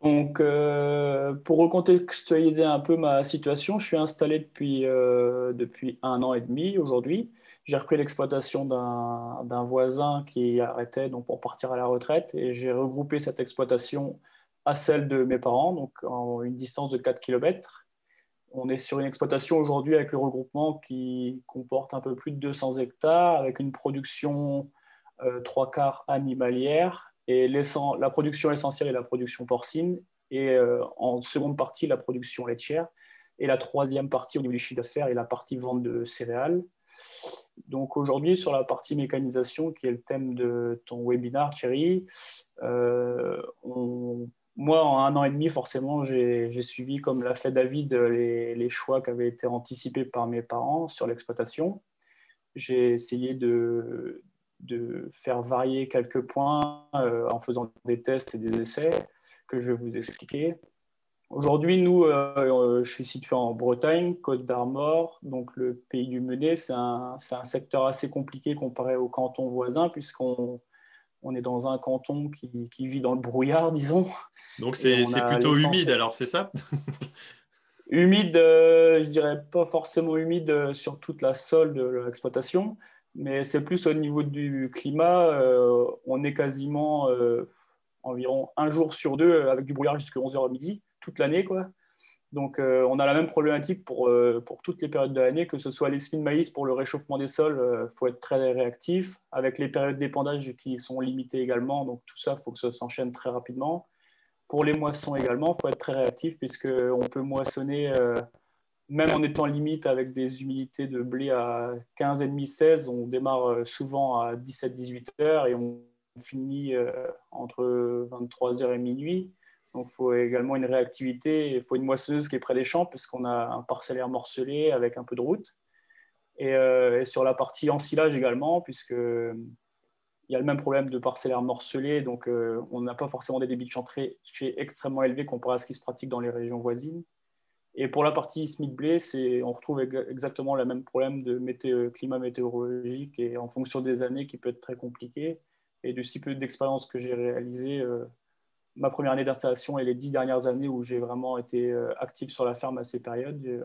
Donc, euh, pour recontextualiser un peu ma situation, je suis installé depuis, euh, depuis un an et demi aujourd'hui. J'ai repris l'exploitation d'un voisin qui arrêtait donc, pour partir à la retraite et j'ai regroupé cette exploitation à celle de mes parents, donc en une distance de 4 km. On est sur une exploitation aujourd'hui avec le regroupement qui comporte un peu plus de 200 hectares, avec une production euh, trois quarts animalière, et la production essentielle est la production porcine, et euh, en seconde partie, la production laitière, et la troisième partie au niveau du chiffre d'affaires est la partie vente de céréales. Donc aujourd'hui, sur la partie mécanisation, qui est le thème de ton webinaire, Thierry, euh, moi, en un an et demi, forcément, j'ai suivi, comme l'a fait David, les, choix qui avaient été anticipés par mes parents sur l'exploitation. J'ai essayé de, faire varier quelques points euh, en faisant des tests et des essais que je vais vous expliquer. Aujourd'hui, nous, euh, euh, je suis situé en Bretagne, Côte d'Armor, donc le pays du Menet. C'est un, secteur assez compliqué comparé au canton voisin, puisqu'on on est dans un canton qui, vit dans le brouillard, disons. Donc c'est plutôt humide, alors c'est ça? Humide, euh, je dirais pas forcément humide sur toute la sol de l'exploitation, mais c'est plus au niveau du climat. on est quasiment environ un jour sur deux avec du brouillard jusqu'à 11h à midi toute l'année. quoi. Donc, euh, on a la même problématique pour, euh, pour toutes les périodes de l'année, que ce soit les semis de maïs pour le réchauffement des sols, il euh, faut être très réactif, avec les périodes d'épandage qui sont limitées également. Donc, tout ça, il faut que ça s'enchaîne très rapidement. Pour les moissons également, il faut être très réactif, puisqu'on peut moissonner, même en étant limite avec des humidités de blé à 15,5-16, on démarre souvent à 17-18 heures et on finit entre 23 heures et minuit. Donc, il faut également une réactivité. Il faut une moissonneuse qui est près des champs, puisqu'on a un parcellaire morcelé avec un peu de route. Et, euh, sur la partie ensilage également, puisque il y a le même problème de parcellaire morcelé, donc euh, on n'a pas forcément des débits de chantier extrêmement élevés comparé à ce qui se pratique dans les régions voisines. Et pour la partie Smith blé, on retrouve exactement le même problème de climat météorologique et en fonction des années qui peut être très compliqué. Et du cycle d'expérience que j'ai réalisé, euh, ma première année d'installation et les dix dernières années où j'ai vraiment été euh, actif sur la ferme à ces périodes, euh,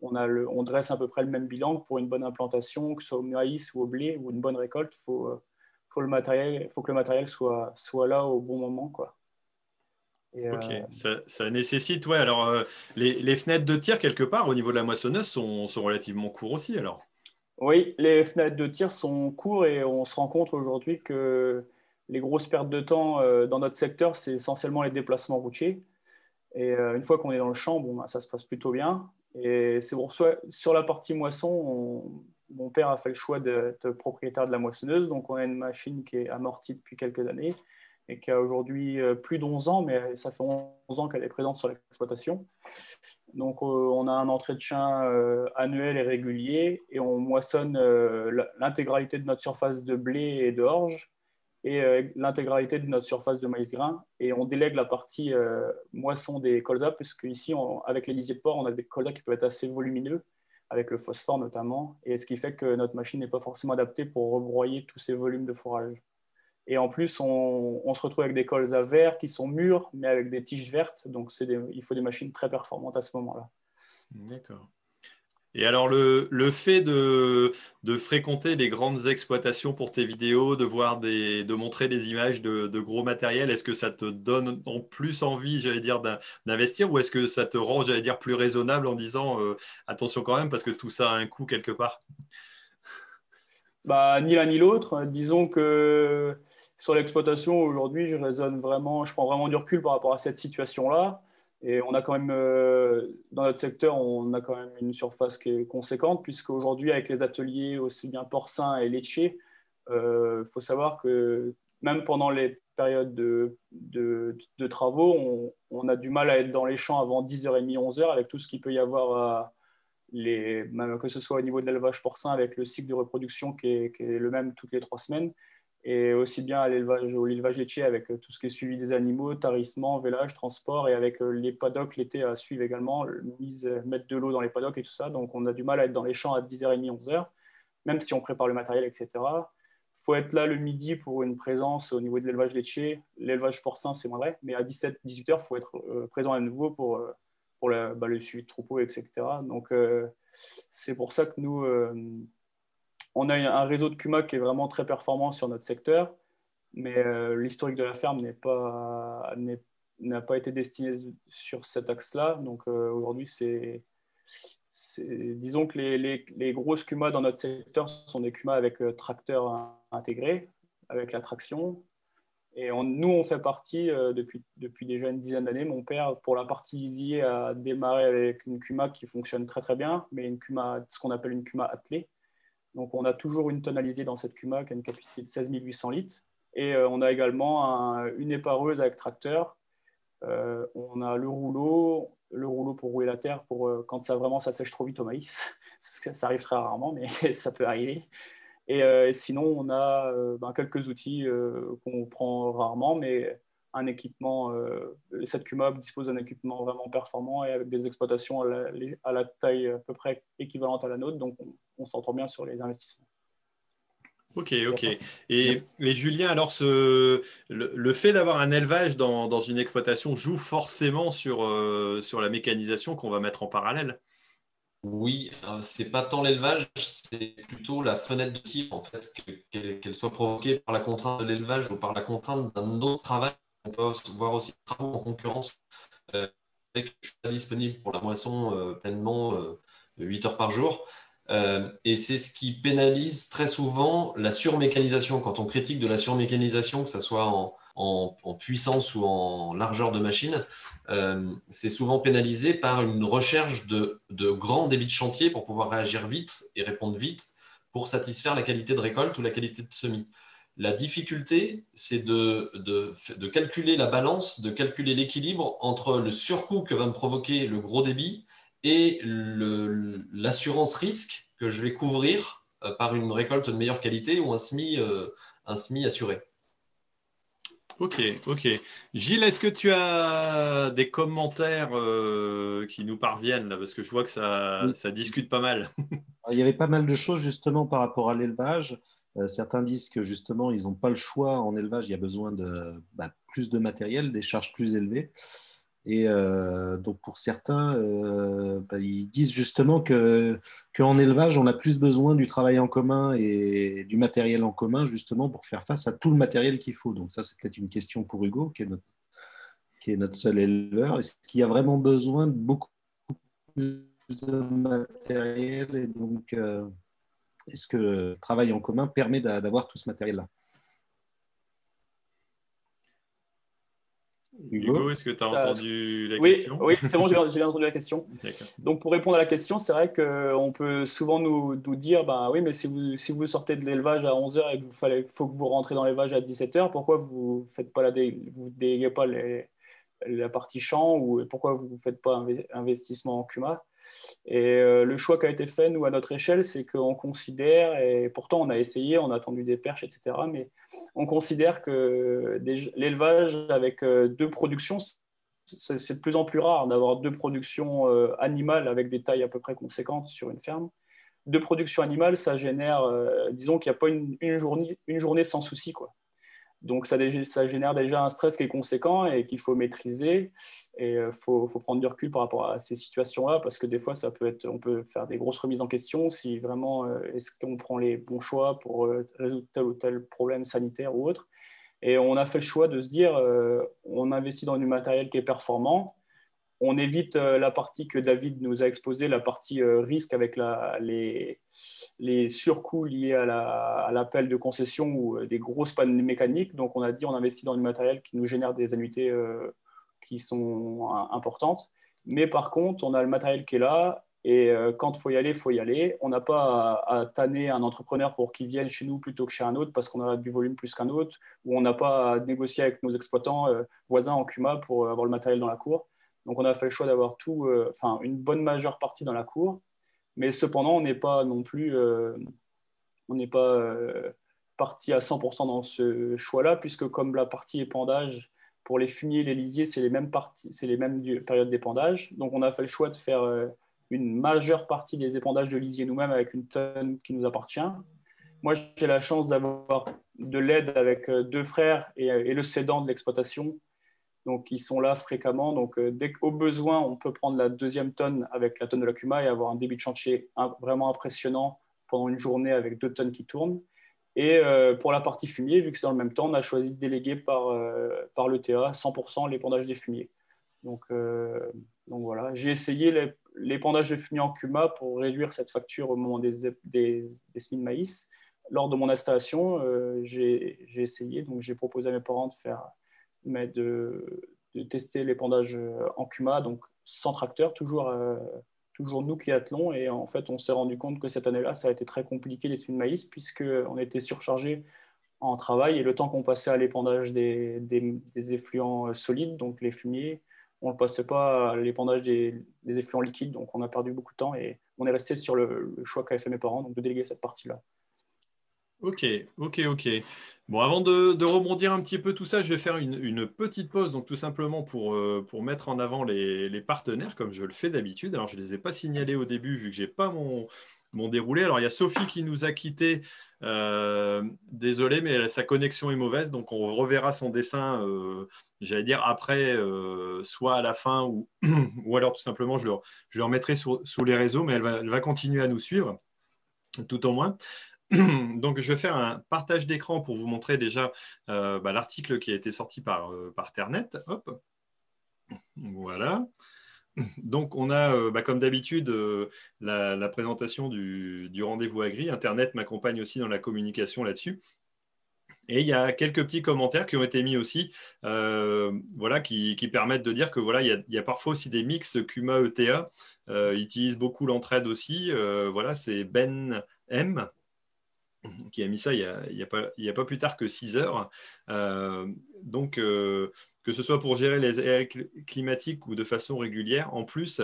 on, a le, on dresse à peu près le même bilan pour une bonne implantation, que ce soit au maïs ou au blé ou une bonne récolte. Il faut, euh, faut, le matériel, faut que le matériel soit, soit là au bon moment. Quoi. ok, ça, nécessite, ouais. Alors, les, les, fenêtres de tir, quelque part, au niveau de la moissonneuse, sont, sont relativement courts aussi, alors Oui, les fenêtres de tir sont courts et on se rend compte aujourd'hui que les grosses pertes de temps euh, dans notre secteur, c'est essentiellement les déplacements routiers. Et euh, une fois qu'on est dans le champ, bon, bah, ça se passe plutôt bien. Et c'est pour ça, sur la partie moisson, mon père a fait le choix d'être propriétaire de la moissonneuse. Donc, on a une machine qui est amortie depuis quelques années. et qui a aujourd'hui euh, plus d'11 ans, mais ça fait 11 ans qu'elle est présente sur l'exploitation. Donc, on a un entretien euh, annuel et régulier et on moissonne l'intégralité de notre surface de blé et de orge et l'intégralité de notre surface de maïs grain. Et on délègue la partie moisson des colzas, puisque ici, avec les lisiers de porc, on a des colzas qui peuvent être assez volumineux, avec le phosphore notamment, et ce qui fait que notre machine n'est pas forcément adaptée pour rebroyer tous ces volumes de fourrage. Et en plus, on, se retrouve avec des colzas verts qui sont mûrs, mais avec des tiges vertes. Donc, il faut des machines très performantes à ce moment-là. D'accord. Et alors, le, fait de, fréquenter des grandes exploitations pour tes vidéos, de, voir des, de montrer des images de, gros matériel, est-ce que ça te donne en plus envie, j'allais dire, d'investir ou est-ce que ça te rend, j'allais dire, plus raisonnable en disant euh, attention quand même parce que tout ça a un coût quelque part? Bah, Ni l'un ni l'autre. Disons que sur l'exploitation, aujourd'hui, je raisonne vraiment, je prends vraiment du recul par rapport à cette situation-là. Et on a quand même, euh, dans notre secteur, on a quand même une surface qui est conséquente, puisqu'aujourd'hui, avec les ateliers aussi bien porcins et laitiers, il euh, faut savoir que même pendant les périodes de, de, travaux, on, a du mal à être dans les champs avant 10h30, 11h, avec tout ce qu'il peut y avoir les, que ce soit au niveau de l'élevage porcin avec le cycle de reproduction qui est, le même toutes les trois semaines, et aussi bien à l'élevage, au l'élevage laitier avec tout ce qui est suivi des animaux, tarissement, vélage, transport, et avec euh, les paddocks l'été à suivre également, mise, mettre de l'eau dans les paddocks et tout ça. Donc on a du mal à être dans les champs à 10h30, 11h, même si on prépare le matériel, etc. Il faut être là le midi pour une présence au niveau de l'élevage laitier. L'élevage porcin, c'est moins vrai, mais à 17-18h, il faut être euh, présent à nouveau pour euh, pour bah, le suivi de troupeau, etc. Donc, euh, c'est pour ça que nous, euh, on a un réseau de CUMA qui est vraiment très performant sur notre secteur, mais euh, l'historique de la ferme n'a pas été destiné sur cet axe-là. Donc, aujourd'hui, c'est, disons que les, grosses CUMA dans notre secteur sont des CUMA avec tracteur intégré, avec la traction, et nous, on fait partie euh, depuis, depuis déjà une dizaine d'années. Mon père, pour la partie lisier, a démarré avec une CUMA qui fonctionne très très bien, mais une CUMA, ce qu'on appelle une CUMA attelée. Donc on a toujours une tonalisée dans cette CUMA qui a une capacité de 16 800 litres. Et euh, on a également une épareuse avec tracteur. Euh, on a le rouleau, le rouleau pour rouler la terre pour quand ça vraiment ça sèche trop vite au maïs. ça arrive très rarement, mais ça peut arriver. Euh, et, sinon, on a euh, ben, quelques outils euh, qu'on prend rarement, mais un équipement, cette QMOB dispose d'un équipement vraiment performant et avec des exploitations à la, taille à peu près équivalente à la nôtre, donc on, s'entend bien sur les investissements. Ok, ok. Et, Julien, alors ce, le, fait d'avoir un élevage dans, dans, une exploitation joue forcément sur, sur la mécanisation qu'on va mettre en parallèle? Oui, euh, c'est pas tant l'élevage, c'est plutôt la fenêtre de tir, en fait, qu'elle soit provoquée par la contrainte de l'élevage ou par la contrainte d'un autre travail. On peut voir aussi travaux en concurrence. Euh, je ne suis pas disponible pour la moisson euh, pleinement 8 heures par jour. et c'est ce qui pénalise très souvent la surmécanisation. Quand on critique de la surmécanisation, que ce soit en, en, puissance ou en largeur de machine, euh, c'est souvent pénalisé par une recherche de, grands débits de chantier pour pouvoir réagir vite et répondre vite pour satisfaire la qualité de récolte ou la qualité de semis. La difficulté, c'est de, de, calculer la balance, de calculer l'équilibre entre le surcoût que va me provoquer le gros débit et l'assurance risque que je vais couvrir euh, par une récolte de meilleure qualité ou un SMI, euh, un SMI assuré. Ok, ok. Gilles, est-ce que tu as des commentaires euh, qui nous parviennent là? Parce que je vois que ça, ça discute pas mal. Il y avait pas mal de choses justement par rapport à l'élevage. Euh, certains disent que justement, ils n'ont pas le choix en élevage. Il y a besoin de bah, plus de matériel, des charges plus élevées. Et euh, donc pour certains, euh, bah, ils disent justement que qu'en élevage, on a plus besoin du travail en commun et du matériel en commun justement pour faire face à tout le matériel qu'il faut. Donc ça, c'est peut-être une question pour Hugo, qui est notre, qui est notre seul éleveur. Est-ce qu'il y a vraiment besoin de beaucoup plus de matériel Et donc, est-ce que le travail en commun permet d'avoir tout ce matériel-là. Hugo, est-ce que tu as entendu la oui, question? Oui, c'est bon, j'ai bien entendu la question. Donc, pour répondre à la question, c'est vrai qu'on peut souvent nous, nous, dire bah, oui, mais si vous, si vous sortez de l'élevage à 11h et qu'il faut que vous rentrez dans l'élevage à 17h, pourquoi vous ne pas vous déléguez pas les, la partie champ ou pourquoi vous ne faites pas un investissement en CUMA? Et euh, le choix qui a été fait, nous, à notre échelle, c'est qu'on considère, et pourtant on a essayé, on a attendu des perches, etc., mais on considère que l'élevage avec euh, deux productions, c'est de plus en plus rare d'avoir deux productions euh, animales avec des tailles à peu près conséquentes sur une ferme. Deux productions animales, ça génère, disons qu'il n'y a pas une, une, journée, une journée sans souci. Quoi. Donc ça, génère déjà un stress qui est conséquent et qu'il faut maîtriser. Et il euh, faut, prendre du recul par rapport à ces situations-là parce que des fois, ça peut être, on peut faire des grosses remises en question si vraiment euh, est-ce qu'on prend les bons choix pour euh, résoudre tel ou tel problème sanitaire ou autre. Et on a fait le choix de se dire, on investit dans du matériel qui est performant, on évite euh, la partie que David nous a exposée, la partie euh, risque avec les, surcoûts liés à l'appel de concession ou euh, des grosses pannes mécaniques. Donc, on a dit on investit dans du matériel qui nous génère des annuités qui sont importantes. Mais par contre, on a le matériel qui est là. Et quand il faut y aller, il faut y aller. On n'a pas à, tanner un entrepreneur pour qu'il vienne chez nous plutôt que chez un autre parce qu'on a du volume plus qu'un autre, ou on n'a pas à négocier avec nos exploitants voisins en CUMA pour avoir le matériel dans la cour. Donc on a fait le choix d'avoir tout, euh, enfin une bonne majeure partie dans la cour, mais cependant on n'est pas non plus, euh, on n'est pas euh, parti à 100% dans ce choix-là, puisque comme la partie épandage pour les fumiers et les lisiers, c'est les mêmes parties, c'est les mêmes périodes d'épandage. Donc on a fait le choix de faire une majeure partie des épandages de lisier nous-mêmes avec une tonne qui nous appartient. Moi, j'ai la chance d'avoir de l'aide avec deux frères et, le cédant de l'exploitation donc, ils sont là fréquemment. Donc, euh, dès qu'au besoin, on peut prendre la deuxième tonne avec la tonne de la Cuma et avoir un débit de chantier vraiment impressionnant pendant une journée avec deux tonnes qui tournent. Et euh, pour la partie fumier, vu que c'est dans le même temps, on a choisi de déléguer par, euh, par l'ETA 100% l'épandage des fumiers. Donc, donc voilà, j'ai essayé l'épandage de fumier en Cuma pour réduire cette facture au moment des, des, des semis de maïs. Lors de mon installation, j'ai essayé, donc j'ai proposé à mes parents de faire mais de, tester l'épandage euh, en CUMA, donc sans tracteur, toujours, euh, toujours nous qui attelons. Et en fait, on s'est rendu compte que cette année-là, ça a été très compliqué les semis de maïs, puisqu'on était surchargé en travail. Et le temps qu'on passait à l'épandage des, des, effluents euh, solides, donc les fumiers, on ne passait pas à l'épandage des, effluents liquides. Donc on a perdu beaucoup de temps et on est resté sur le, le choix qu'avaient fait mes parents, donc de déléguer cette partie-là. Ok, ok, ok. Bon, avant de, rebondir un petit peu tout ça, je vais faire une, petite pause, donc tout simplement pour, euh, mettre en avant les, partenaires, comme je le fais d'habitude. Alors, je ne les ai pas signalés au début, vu que je n'ai pas mon, mon, déroulé. Alors, il y a Sophie qui nous a quittés. Euh, désolé, mais sa connexion est mauvaise, donc on reverra son dessin, euh, j'allais dire, après, soit à la fin, ou, alors tout simplement, je le, je le remettrai sous les réseaux, mais elle va continuer à nous suivre tout au moins. Donc, je vais faire un partage d'écran pour vous montrer déjà euh, bah, l'article qui a été sorti par, euh, par Ternet. Hop. Voilà. Donc, on a, euh, bah, comme d'habitude, la, présentation du, rendez-vous agri. Internet m'accompagne aussi dans la communication là-dessus. Et il y a quelques petits commentaires qui ont été mis aussi, voilà, qui, permettent de dire que voilà, il y, a, parfois aussi des mix Cuma ETA. ils utilisent beaucoup l'entraide aussi. voilà, c'est Ben M qui a mis ça il n'y a, a, pas plus tard que 6 heures. Euh, donc, euh, que ce soit pour gérer les aires climatiques ou de façon régulière, en plus,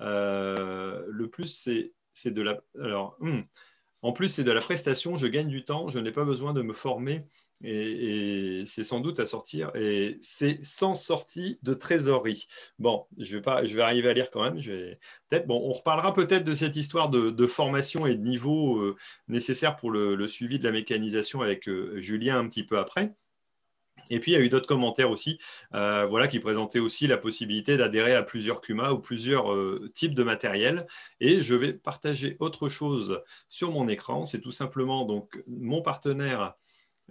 euh, le plus, c'est de la. Alors, hmm, en plus, c'est de la prestation, je gagne du temps, je n'ai pas besoin de me former et, c'est sans doute à sortir. Et c'est sans sortie de trésorerie. Bon, je vais, pas, arriver à lire quand même. Je vais, peut-être, bon, on reparlera peut-être de cette histoire de, formation et de niveau euh, nécessaire pour le, suivi de la mécanisation avec euh, Julien un petit peu après. Et puis, il y a eu d'autres commentaires aussi euh, voilà, qui présentaient aussi la possibilité d'adhérer à plusieurs CUMA ou plusieurs euh, types de matériel. Et je vais partager autre chose sur mon écran. C'est tout simplement donc, mon partenaire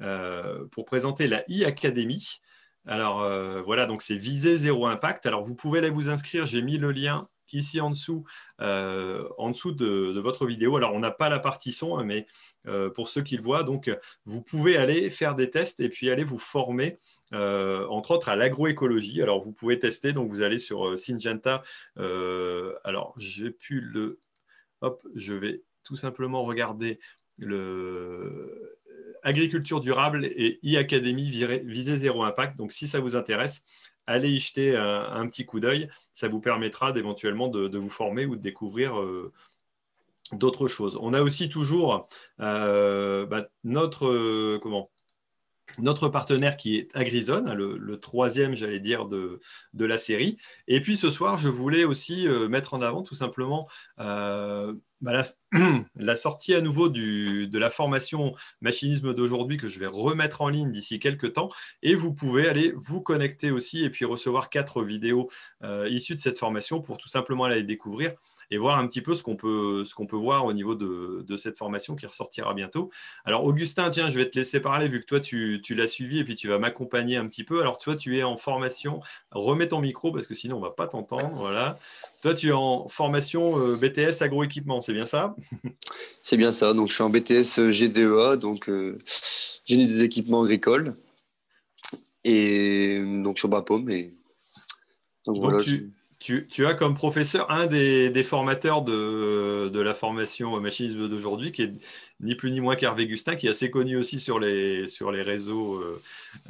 euh, pour présenter la e-Academy. Alors voilà, donc c'est Visé Zéro Impact. Alors vous pouvez aller vous inscrire. J'ai mis le lien ici en dessous, en dessous de, votre vidéo. Alors, on n'a pas la partie son, hein, mais pour ceux qui le voient, donc, vous pouvez aller faire des tests et puis aller vous former, entre autres, à l'agroécologie. Alors, vous pouvez tester. Donc, vous allez sur Syngenta. alors, j'ai pu le... Hop, je vais tout simplement regarder le agriculture durable et e-académie visée zéro impact. Donc, si ça vous intéresse, allez y jeter un, petit coup d'œil. Ça vous permettra d'éventuellement de, vous former ou de découvrir euh, d'autres choses. On a aussi toujours euh, bah, notre, euh, comment, notre partenaire qui est Agrizone, le, troisième, j'allais dire, de, la série. Et puis ce soir, je voulais aussi mettre en avant tout simplement bah, la, sortie à nouveau de la formation machinisme d'aujourd'hui que je vais remettre en ligne d'ici quelques temps. Et vous pouvez aller vous connecter aussi et puis recevoir quatre vidéos euh, issues de cette formation pour tout simplement aller découvrir et voir un petit peu ce qu'on peut, voir au niveau de, cette formation qui ressortira bientôt. Alors Augustin, tiens, je vais te laisser parler vu que toi tu, tu l'as suivi et puis tu vas m'accompagner un petit peu. Alors toi, tu es en formation. Remets ton micro parce que sinon on ne va pas t'entendre. Voilà. Toi, tu es en formation euh, BTS agroéquipement, c'est bien ça? C'est bien ça. Donc je suis en BTS GDEA, donc euh, génie des équipements agricoles. Et donc sur Bapom. Et donc, voilà. Tu tu, as comme professeur un des, formateurs de, la formation machinisme d'aujourd'hui, qui est ni plus ni moins qu'Hervé Gustin, qui est assez connu aussi sur les, sur les réseaux, euh,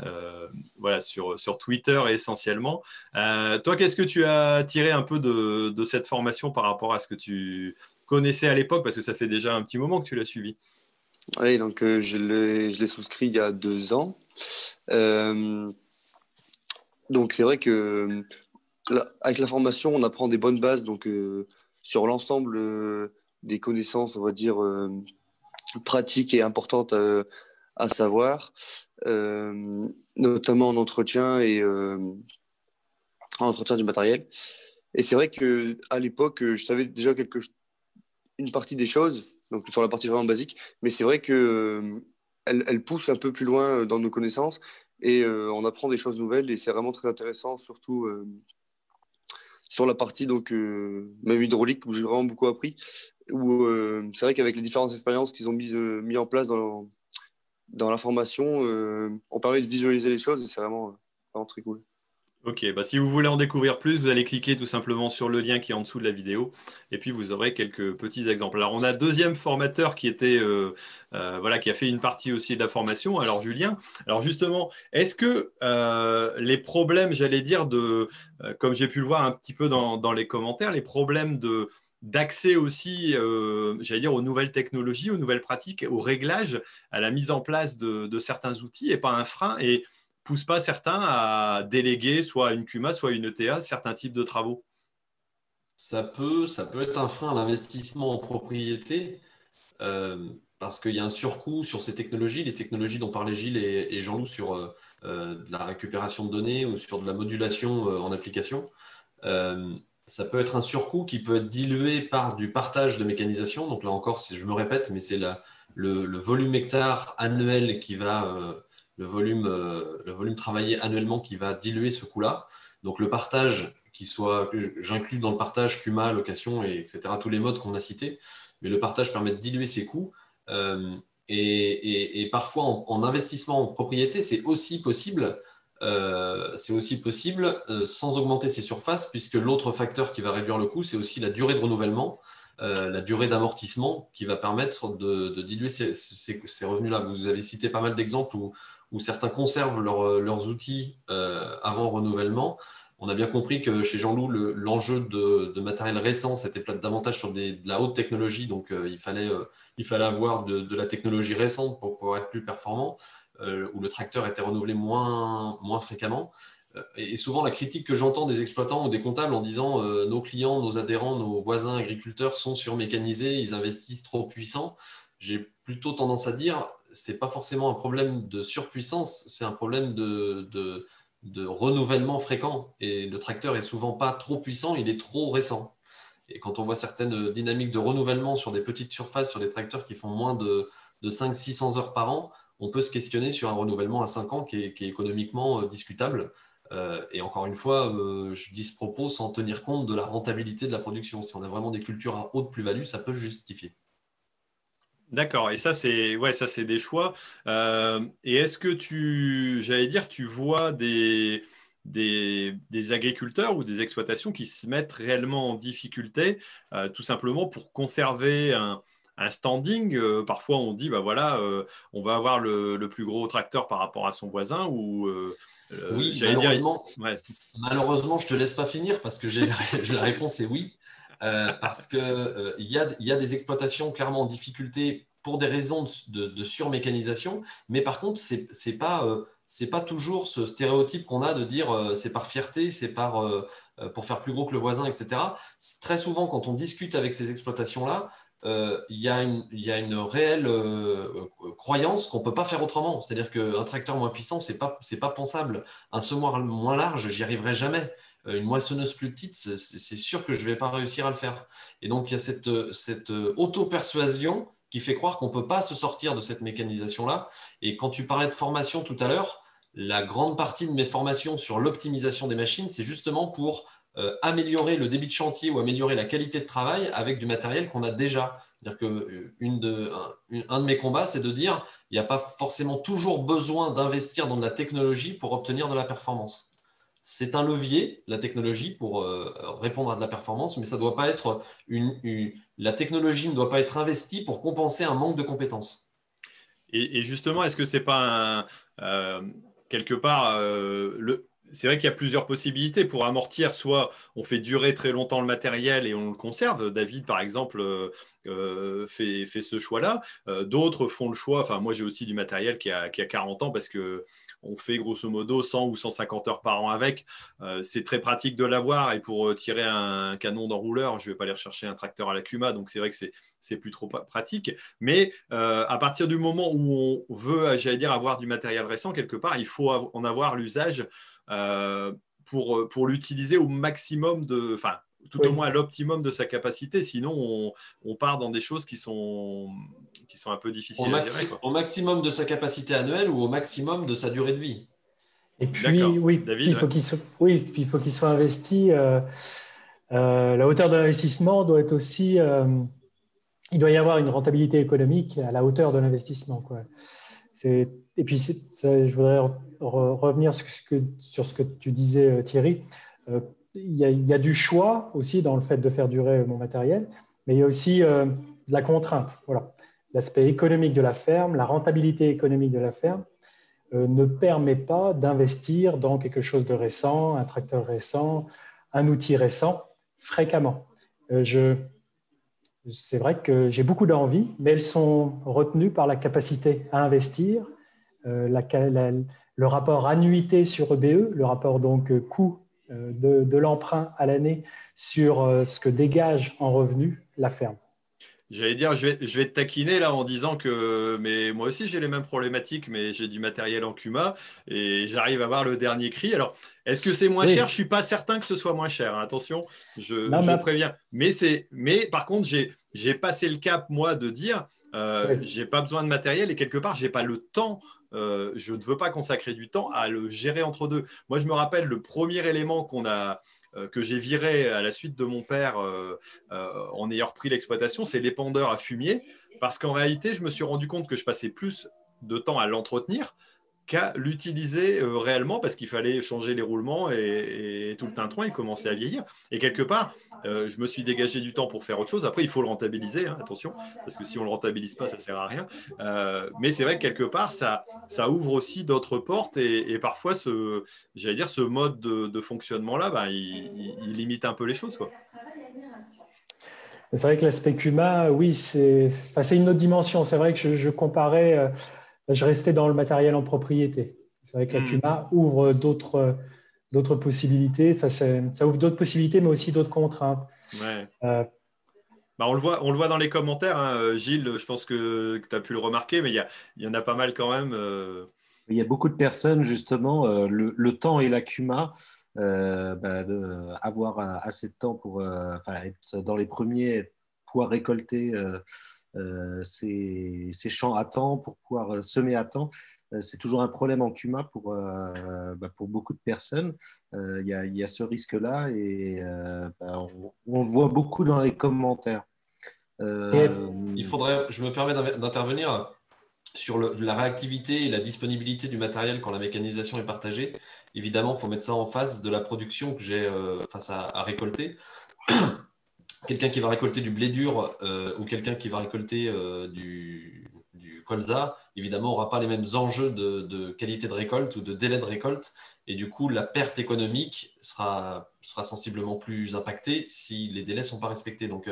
euh, voilà, sur, sur Twitter essentiellement. Euh, toi, qu'est-ce que tu as tiré un peu de, cette formation par rapport à ce que tu connaissais à l'époque, parce que ça fait déjà un petit moment que tu l'as suivi Oui, donc je l'ai souscrit il y a deux ans. donc c'est vrai que avec la formation, on apprend des bonnes bases donc, euh, sur l'ensemble euh, des connaissances, on va dire, euh, pratiques et importantes à savoir, notamment en entretien et en entretien du matériel. Et c'est vrai qu'à l'époque, je savais déjà quelque, une partie des choses, donc sur la partie vraiment basique, mais c'est vrai qu'elle elle pousse un peu plus loin dans nos connaissances et on apprend des choses nouvelles et c'est vraiment très intéressant, surtout sur la partie donc euh, même hydraulique où j'ai vraiment beaucoup appris. Où euh, c'est vrai qu'avec les différentes expériences qu'ils ont mis, euh, mis en place dans, dans la formation, on permet de visualiser les choses et c'est vraiment, vraiment très cool. Ok, bah si vous voulez en découvrir plus, vous allez cliquer tout simplement sur le lien qui est en dessous de la vidéo et puis vous aurez quelques petits exemples. Alors on a deuxième formateur qui était euh, euh, voilà qui a fait une partie aussi de la formation. Alors Julien, alors justement, est-ce que euh, les problèmes, j'allais dire de, comme j'ai pu le voir un petit peu dans, les commentaires, les problèmes d'accès aussi, j'allais dire, aux nouvelles technologies, aux nouvelles pratiques, au réglage, à la mise en place de, de certains outils et pas un frein et pousse pas certains à déléguer soit une CUMA, soit une ETA, certains types de travaux ça peut, être un frein à l'investissement en propriété euh, parce qu'il y a un surcoût sur ces technologies, les technologies dont parlaient Gilles et, Jean-Loup sur euh, euh, la récupération de données ou sur de la modulation en application. ça peut être un surcoût qui peut être dilué par du partage de mécanisation. Donc là encore, je me répète, mais c'est le, volume hectare annuel qui va le volume, euh, le volume travaillé annuellement qui va diluer ce coût-là. Donc le partage, qui soit, j'inclus dans le partage CUMA, location, et etc., tous les modes qu'on a cités, mais le partage permet de diluer ces coûts. Euh, et, parfois, en, investissement en propriété, c'est aussi possible, euh, c'est aussi possible sans augmenter ses surfaces, puisque l'autre facteur qui va réduire le coût, c'est aussi la durée de renouvellement. la durée d'amortissement qui va permettre de, diluer ces, ces revenus-là. Vous avez cité pas mal d'exemples où, où certains conservent euh, leurs outils euh, avant renouvellement. On a bien compris que chez Jean-Loup, l'enjeu de, matériel récent, c'était davantage sur de la haute technologie, donc euh, il, fallait, il fallait avoir de, la technologie récente pour pouvoir être plus performant, où le tracteur était renouvelé moins, moins fréquemment. Et souvent, la critique que j'entends des exploitants ou des comptables en disant nos clients, nos adhérents, nos voisins agriculteurs sont surmécanisés, ils investissent trop puissants, j'ai plutôt tendance à dire c'est pas forcément un problème de surpuissance, c'est un problème de, renouvellement fréquent. Et le tracteur est souvent pas trop puissant, il est trop récent. Et quand on voit certaines dynamiques de renouvellement sur des petites surfaces, sur des tracteurs qui font moins de, de 500-600 heures par an, on peut se questionner sur un renouvellement à 5 ans qui est, économiquement euh, discutable. et encore une fois, je dis ce propos sans tenir compte de la rentabilité de la production. Si on a vraiment des cultures à haute plus-value, ça peut justifier. D'accord, et ça c'est ouais, ça c'est des choix. et est-ce que tu, j'allais dire, tu vois des, des, agriculteurs ou des exploitations qui se mettent réellement en difficulté, tout simplement pour conserver un, un standing? Euh, parfois, on dit, bah voilà, euh, on va avoir le, plus gros tracteur par rapport à son voisin. Ou, euh, oui, malheureusement, malheureusement, je te laisse pas finir parce que j'ai la, réponse est oui. Parce qu'il il y, a, y des exploitations clairement en difficulté pour des raisons de, surmécanisation, mais par contre, ce n'est pas, c'est pas toujours ce stéréotype qu'on a de dire c'est par fierté, c'est par pour faire plus gros que le voisin, etc. Très souvent, quand on discute avec ces exploitations-là, euh, il y, a une réelle euh, croyance qu'on ne peut pas faire autrement. C'est-à-dire qu'un tracteur moins puissant, ce n'est pas, pas pensable. Un semoir moins large, j'y arriverai jamais. Euh, une moissonneuse plus petite, c'est sûr que je ne vais pas réussir à le faire. Et donc, il y a cette, auto-persuasion qui fait croire qu'on ne peut pas se sortir de cette mécanisation-là. Et quand tu parlais de formation tout à l'heure, la grande partie de mes formations sur l'optimisation des machines, c'est justement pour euh, améliorer le débit de chantier ou améliorer la qualité de travail avec du matériel qu'on a déjà. C'est-à-dire que euh, de, un, de mes combats, c'est de dire il n'y a pas forcément toujours besoin d'investir dans de la technologie pour obtenir de la performance. C'est un levier, la technologie, pour euh, répondre à de la performance, mais ça doit pas être une, la technologie ne doit pas être investie pour compenser un manque de compétences. Et, justement, est-ce que c'est pas quelque part le, c'est vrai qu'il y a plusieurs possibilités pour amortir. Soit on fait durer très longtemps le matériel et on le conserve. David, par exemple, euh, euh, fait, ce choix-là. Euh, d'autres font le choix. Enfin, moi, j'ai aussi du matériel qui a, 40 ans parce que on fait grosso modo 100 ou 150 heures par an avec. c'est très pratique de l'avoir. Et pour tirer un canon d'enrouleur, je ne vais pas aller rechercher un tracteur à la Cuma. Donc, c'est vrai que c'est plus trop pratique. Mais à partir du moment où on veut, j'allais dire, avoir du matériel récent quelque part, il faut en avoir l'usage pour, euh, pour l'utiliser au maximum de, enfin, tout au moins à l'optimum de sa capacité. Sinon, on, part dans des choses qui sont, qui sont un peu difficiles au à gérer. Au maximum de sa capacité annuelle ou au maximum de sa durée de vie. Et puis, oui, David, il faut qu'il soit, oui, puis il faut qu'il soit investi. Euh, la hauteur de l'investissement doit être aussi. il doit y avoir une rentabilité économique à la hauteur de l'investissement. Et puis, je voudrais revenir sur ce, que, tu disais, euh, Thierry. Euh, il y, a, du choix aussi dans le fait de faire durer mon matériel, mais il y a aussi euh, de la contrainte. L'aspect économique de la ferme, la rentabilité économique de la ferme ne permet pas d'investir dans quelque chose de récent, un tracteur récent, un outil récent, fréquemment. je, c'est vrai que j'ai beaucoup d'envie, mais elles sont retenues par la capacité à investir, euh, le rapport annuité sur EBE, e, le rapport donc euh, coût euh, de, l'emprunt à l'année sur ce que dégage en revenus la ferme. J'allais dire, je vais, je vais, te taquiner là en disant que mais moi aussi j'ai les mêmes problématiques, mais j'ai du matériel en Cuma et j'arrive à avoir le dernier cri. Alors, est-ce que c'est moins cher? Je suis pas certain que ce soit moins cher. Hein. Attention, je, je préviens. Mais c'est, mais par contre, j'ai passé le cap moi de dire, euh, j'ai pas besoin de matériel et quelque part j'ai pas le temps euh, je ne veux pas consacrer du temps à le gérer entre deux. Moi, je me rappelle le premier élément qu'on a, que j'ai viré à la suite de mon père euh, en ayant repris l'exploitation, c'est l'épandeur à fumier, parce qu'en réalité, je me suis rendu compte que je passais plus de temps à l'entretenir qu'à l'utiliser euh, réellement parce qu'il fallait changer les roulements et, tout le tintouin, il commençait à vieillir. Et quelque part, euh, je me suis dégagé du temps pour faire autre chose. Après, il faut le rentabiliser, hein, attention, parce que si on ne le rentabilise pas, ça ne sert à rien. Euh, mais c'est vrai que quelque part, ça, ça ouvre aussi d'autres portes et, parfois, ce, j'allais dire, ce mode de, fonctionnement-là, ben, il, limite un peu les choses. Quoi. C'est vrai que l'aspect CUMA, oui, c'est une autre dimension. C'est vrai que je comparais je restais dans le matériel en propriété. C'est vrai que la hmm. Cuma ouvre d'autres, d'autres possibilités. Enfin, ça ouvre d'autres possibilités, mais aussi d'autres contraintes. Euh, bah, on, le voit, on le voit dans les commentaires, hein, Gilles, je pense que, tu as pu le remarquer, mais il y, a, il y en a pas mal quand même. Euh. Il y a beaucoup de personnes, justement, euh, le, temps et la Cuma, bah, avoir assez de temps pour être dans les premiers, pouvoir récolter ces, champs à temps, pour pouvoir semer à temps. C'est toujours un problème en CUMA pour, bah, pour beaucoup de personnes. Il y, a ce risque-là et bah, on, le voit beaucoup dans les commentaires. Il faudrait, je me permets d'intervenir sur la réactivité et la disponibilité du matériel quand la mécanisation est partagée. Évidemment, il faut mettre ça en face de la production que j'ai euh, face à, récolter. Quelqu'un qui va récolter du blé dur euh, ou quelqu'un qui va récolter euh, du, colza, évidemment, n'aura pas les mêmes enjeux de, qualité de récolte ou de délai de récolte. Et du coup, la perte économique sera, sera sensiblement plus impactée si les délais ne sont pas respectés. Donc,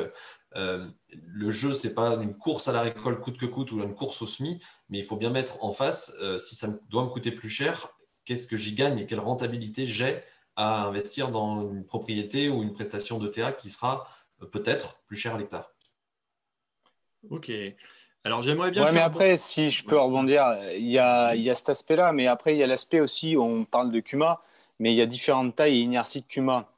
euh, le jeu, c'est pas une course à la récolte coûte que coûte ou une course au SMI, mais il faut bien mettre en face, si ça doit me coûter plus cher, qu'est-ce que j'y gagne et quelle rentabilité j'ai à investir dans une propriété ou une prestation de TA qui sera peut-être plus cher à l'hectare. Ok. Alors j'aimerais bien. Ouais, mais après, si je peux rebondir, il y a, il y a cet aspect-là, mais après, il y a l'aspect aussi, on parle de Cuma, mais il y a différentes tailles et inerties de Cuma.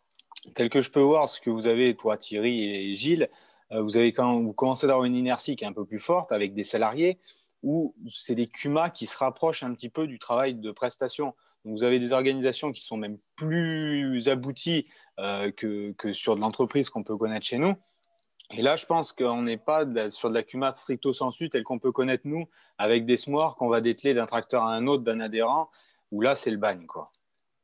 Tel que je peux voir ce que vous avez, toi, Thierry et Gilles, euh, vous, avez quand vous commencez d'avoir une inertie qui est un peu plus forte avec des salariés où c'est des CUMA qui se rapprochent un petit peu du travail de prestation. Vous avez des organisations qui sont même plus abouties euh, que, sur de l'entreprise qu'on peut connaître chez nous. Et là, je pense qu'on n'est pas sur de la CUMA stricto sensu telle qu'on peut connaître nous, avec des smoirs qu'on va dételer d'un tracteur à un autre, d'un adhérent, où là, c'est le bagne. Quoi.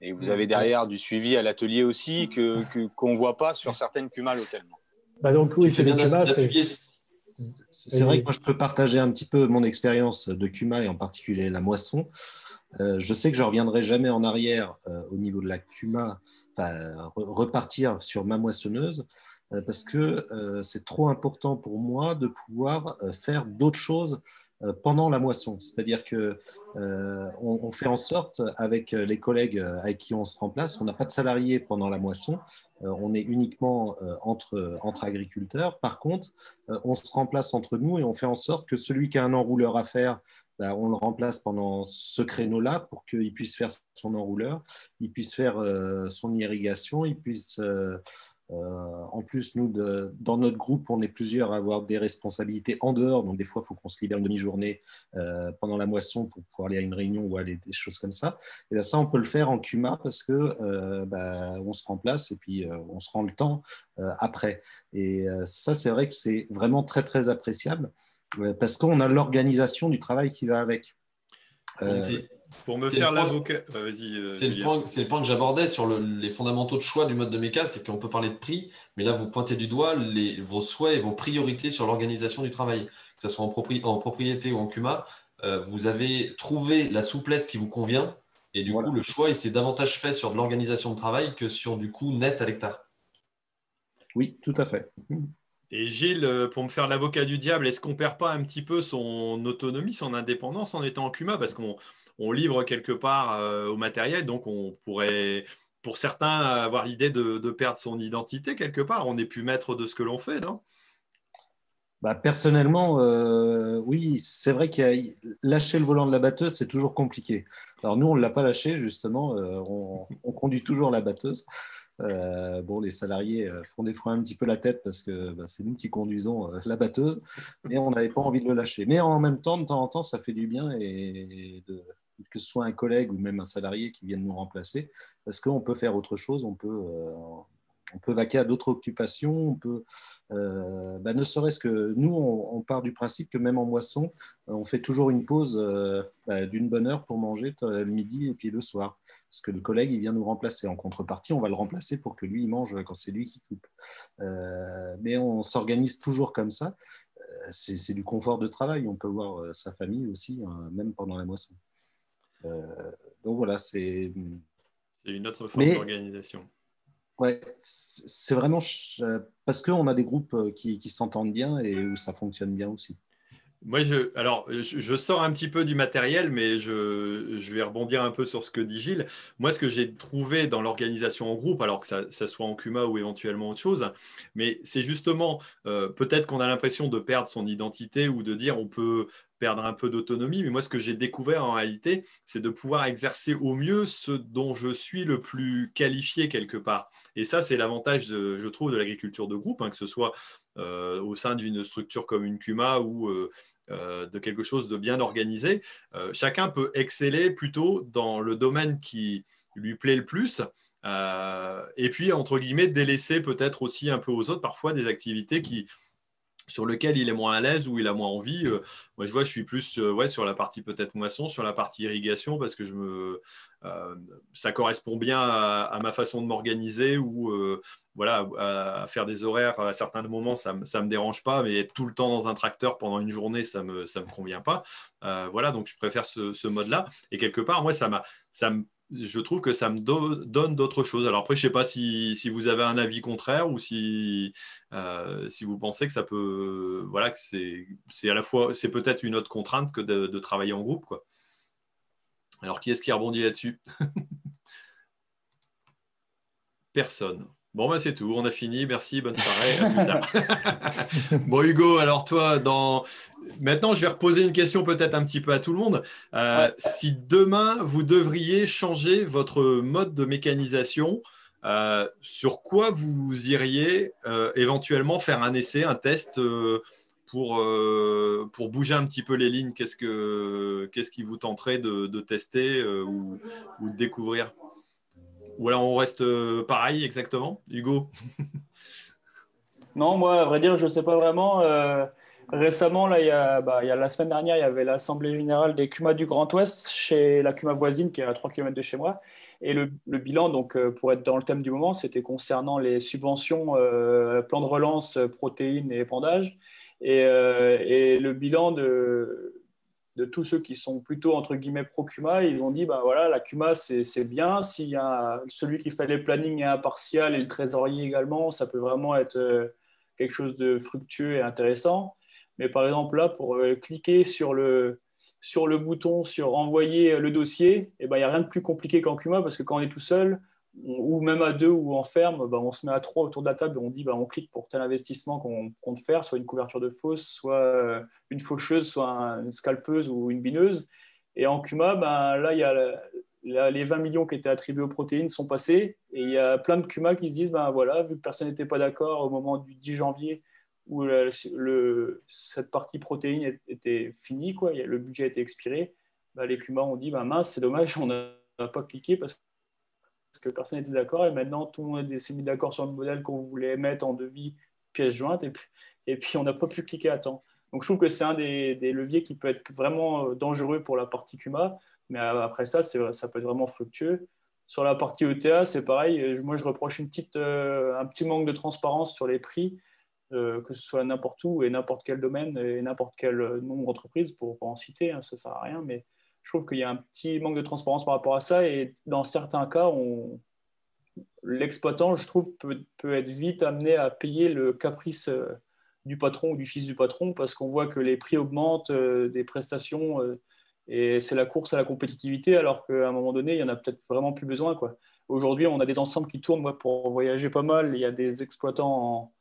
Et vous mmh. avez derrière du suivi à l'atelier aussi qu'on que, ne voit pas sur certaines CUMA localement. Bah donc oui, c'est C'est vrai que moi, je peux partager un petit peu mon expérience de CUMA et en particulier la moisson. Euh, je sais que je ne reviendrai jamais en arrière euh, au niveau de la CUMA, repartir sur ma moissonneuse, euh, parce que c'est trop important pour moi de pouvoir faire d'autres choses pendant la moisson. C'est-à-dire que euh, on, fait en sorte, avec les collègues avec qui on se remplace, on n'a pas de salariés pendant la moisson, euh, on est uniquement entre, agriculteurs. Par contre, on se remplace entre nous et on fait en sorte que celui qui a un enrouleur à faire, ben, on le remplace pendant ce créneau-là pour qu'il puisse faire son enrouleur, il puisse faire son irrigation, il puisse euh, en plus, nous, dans notre groupe, on est plusieurs à avoir des responsabilités en dehors. Donc, des fois, il faut qu'on se libère une demi-journée euh, pendant la moisson pour pouvoir aller à une réunion ou aller des choses comme ça. Et là, ça, on peut le faire en CUMA parce que euh, bah, on se remplace et puis on se rend le temps après. Et ça, c'est vrai que c'est vraiment très, très appréciable parce qu'on a l'organisation du travail qui va avec. Pour me faire l'avocat. Euh, c'est le, point que j'abordais sur les fondamentaux de choix du mode de méca, c'est qu'on peut parler de prix, mais là, vous pointez du doigt vos souhaits et vos priorités sur l'organisation du travail, que ce soit en, propriété ou en CUMA. Euh, vous avez trouvé la souplesse qui vous convient, et du coup, le choix, il s'est davantage fait sur de l'organisation de travail que sur du coût net à l'hectare. Oui, tout à fait. Et Gilles, euh, pour me faire l'avocat du diable, est-ce qu'on ne perd pas un petit peu son autonomie, son indépendance en étant en CUMA Parce qu'on on livre quelque part euh, au matériel, donc on pourrait, pour certains, avoir l'idée de, perdre son identité quelque part. On n'est plus maître de ce que l'on fait, non? Bah, personnellement, euh, oui, c'est vrai que lâcher le volant de la batteuse, c'est toujours compliqué. Alors nous, on ne l'a pas lâché, justement, euh, on, conduit toujours la batteuse. bon, les salariés font des fois un petit peu la tête parce que bah, c'est nous qui conduisons la batteuse, mais on n'avait pas envie de le lâcher. Mais en même temps, de temps en temps, ça fait du bien et de, que ce soit un collègue ou même un salarié qui vienne nous remplacer, parce qu'on peut faire autre chose, on peut, euh, on peut vaquer à d'autres occupations, on peut, euh, bah, ne serait-ce que nous, on, part du principe que même en moisson, on fait toujours une pause euh, bah, d'une bonne heure pour manger le midi et puis le soir, parce que le collègue, il vient nous remplacer. En contrepartie, on va le remplacer pour que lui, il mange quand c'est lui qui coupe. mais on s'organise toujours comme ça. C'est du confort de travail. On peut voir sa famille aussi, hein, même pendant la moisson. Euh, donc voilà, c'est. C'est une autre forme d'organisation. Ouais, c'est vraiment parce qu'on a des groupes euh, qui, qui s'entendent bien et où ça fonctionne bien aussi. Moi, je, alors, je, sors un petit peu du matériel, mais je, je, vais rebondir un peu sur ce que dit Gilles. Moi, ce que j'ai trouvé dans l'organisation en groupe, alors que ça, ça, soit en CUMA ou éventuellement autre chose, mais c'est justement, euh, peut-être qu'on a l'impression de perdre son identité ou de dire on peut perdre un peu d'autonomie. Mais moi, ce que j'ai découvert en réalité, c'est de pouvoir exercer au mieux ce dont je suis le plus qualifié quelque part. Et ça, c'est l'avantage, je trouve, de l'agriculture de groupe, hein, que ce soit euh, au sein d'une structure comme une CUMA ou euh, euh, de quelque chose de bien organisé. chacun peut exceller plutôt dans le domaine qui lui plaît le plus. et puis, entre guillemets, délaisser peut-être aussi un peu aux autres parfois des activités qui, sur lequel il est moins à l'aise ou il a moins envie. Euh, moi, je vois, je suis plus euh, ouais, sur la partie peut-être moisson, sur la partie irrigation, parce que je me, euh, ça correspond bien à, ma façon de m'organiser ou voilà, à, faire des horaires à certains moments, ça ne me dérange pas, mais être tout le temps dans un tracteur pendant une journée, ça ne me, ça me convient pas. voilà, donc je préfère ce, mode-là. Et quelque part, moi, ça ça me je trouve que ça me donne d'autres choses. Alors après, je ne sais pas si, vous avez un avis contraire ou si, euh, vous pensez que ça peut, voilà, que c'est à la fois, c'est peut-être une autre contrainte que de, travailler en groupe. Alors qui est-ce qui rebondit là-dessus? Personne. Bon, ben c'est tout, on a fini. Merci, bonne soirée, à plus tard. bon, Hugo, alors toi, dans... maintenant, je vais reposer une question peut-être un petit peu à tout le monde. Euh, si demain, vous devriez changer votre mode de mécanisation, euh, sur quoi vous iriez euh, éventuellement faire un essai, un test pour, pour bouger un petit peu les lignes? Qu'est-ce, que, qu'est-ce qui vous tenterait de, de tester ou, ou de découvrir? Ou alors on reste euh, pareil exactement Hugo Non, moi, à vrai dire, je ne sais pas vraiment. Euh, récemment, là, y, a, bah, y, a, la semaine dernière, il y avait l'Assemblée générale des CUMA du Grand Ouest chez la CUMA voisine qui est à 3 km de chez moi. Et le, bilan, donc, euh, pour être dans le thème du moment, c'était concernant les subventions, plan de relance, protéines et épandage. Et, et le bilan de, de tous ceux qui sont plutôt entre guillemets pro Cuma, ils ont dit bah voilà la Cuma c'est bien. S'il y a celui qui fait les plannings est impartial et le trésorier également, ça peut vraiment être euh, quelque chose de fructueux et intéressant. Mais par exemple là pour euh, cliquer sur le sur le bouton sur envoyer le dossier, et eh ben il n'y a rien de plus compliqué qu'en Cuma parce que quand on est tout seul, ou même à deux ou en ferme, bah, on se met à trois autour de la table et on dit bah, on clique pour tel investissement qu'on compte faire, soit une couverture de fosse, soit euh, une faucheuse, soit une scalpeuse ou une bineuse. Et en CUMA, bah, là, il y a les 20 millions qui étaient attribués aux protéines sont passés et il y a plein de CUMA qui se disent ben voilà, vu que personne n'était pas d'accord au moment du 10 janvier où cette partie protéine était finie, quoi, le budget était expiré, les CUMA ont dit ben mince, c'est dommage, on n'a pas cliqué parce parce que personne n'était d'accord. Et maintenant, tout le monde s'est mis d'accord sur le modèle qu'on voulait mettre en devis pièce jointe. Et puis, on n'a pas pu cliquer à temps. Donc, je trouve que c'est un des, leviers qui peut être vraiment euh, dangereux pour la partie CUMA. Mais après ça, ça peut être vraiment fructueux. Sur la partie ETA, c'est pareil. Moi, je reproche une petite, euh, un petit manque de transparence sur les prix, euh, que ce soit n'importe où et n'importe quel domaine et n'importe quel nombre d'entreprises, pour pas en citer, hein, ça ne sert à rien. Mais je trouve qu'il y a un petit manque de transparence par rapport à ça. Et dans certains cas, l'exploitant, je trouve, peut, être vite amené à payer le caprice euh, du patron ou du fils du patron parce qu'on voit que les prix augmentent, euh, des prestations, euh, et c'est la course à la compétitivité, alors qu'à un moment donné, il n'y en a peut-être vraiment plus besoin. Aujourd'hui, on a des ensembles qui tournent. Moi, pour voyager pas mal, il y a des exploitants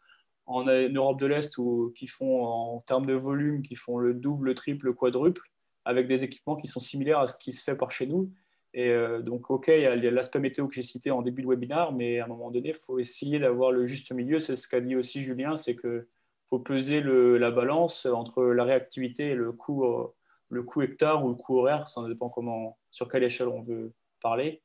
en, en Europe de l'Est qui font, en termes de volume, qui font le double, le triple, le quadruple avec des équipements qui sont similaires à ce qui se fait par chez nous. Et euh, donc, OK, il y a l'aspect météo que j'ai cité en début de webinaire, mais à un moment donné, il faut essayer d'avoir le juste milieu. C'est ce qu'a dit aussi Julien, c'est qu'il faut peser la balance entre la réactivité et le coût, euh, le coût hectare ou le coût horaire, ça dépend comment, sur quelle échelle on veut parler.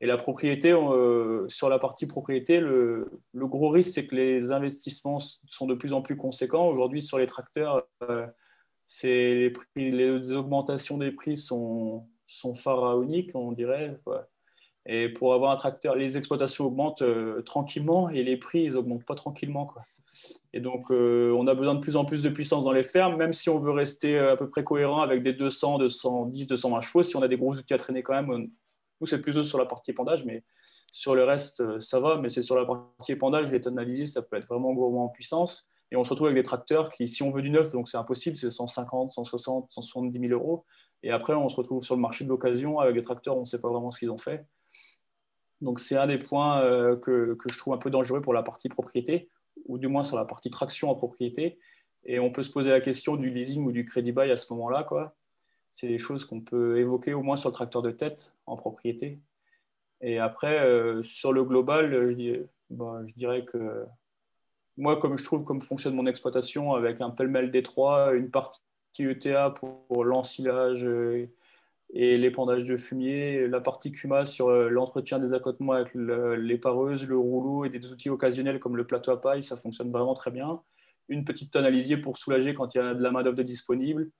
Et la propriété, euh, sur la partie propriété, le, le gros risque, c'est que les investissements sont de plus en plus conséquents. Aujourd'hui, sur les tracteurs, les, les augmentations des prix sont, sont pharaoniques, on dirait. Et pour avoir un tracteur, les exploitations augmentent euh, tranquillement et les prix, ils n'augmentent pas tranquillement. Quoi. Et donc, euh, on a besoin de plus en plus de puissance dans les fermes, même si on veut rester euh, à peu près cohérent avec des 200, 210, 220 chevaux. Si on a des gros outils à traîner quand même, nous, c'est plus sur la partie épandage, mais sur le reste, ça va. Mais c'est sur la partie épandage, les analysé, ça peut être vraiment gros en puissance. Et on se retrouve avec des tracteurs qui, si on veut du neuf, donc c'est impossible, c'est 150, 160, 170 000 euros. Et après, on se retrouve sur le marché de l'occasion avec des tracteurs, on ne sait pas vraiment ce qu'ils ont fait. Donc c'est un des points euh, que, que, je trouve un peu dangereux pour la partie propriété, ou du moins sur la partie traction en propriété. Et on peut se poser la question du leasing ou du crédit bail à ce moment-là. C'est des choses qu'on peut évoquer au moins sur le tracteur de tête en propriété. Et après, euh, sur le global, je, bah, je, dirais que moi, comme je trouve comme fonctionne mon exploitation avec un pêle-mêle détroit, une partie ETA pour l'ensilage et l'épandage de fumier, la partie CUMA sur euh, l'entretien des accotements avec les pareuses, le rouleau et des outils occasionnels comme le plateau à paille, ça fonctionne vraiment très bien. Une petite tonne pour soulager quand il y a de la main-d'œuvre disponible.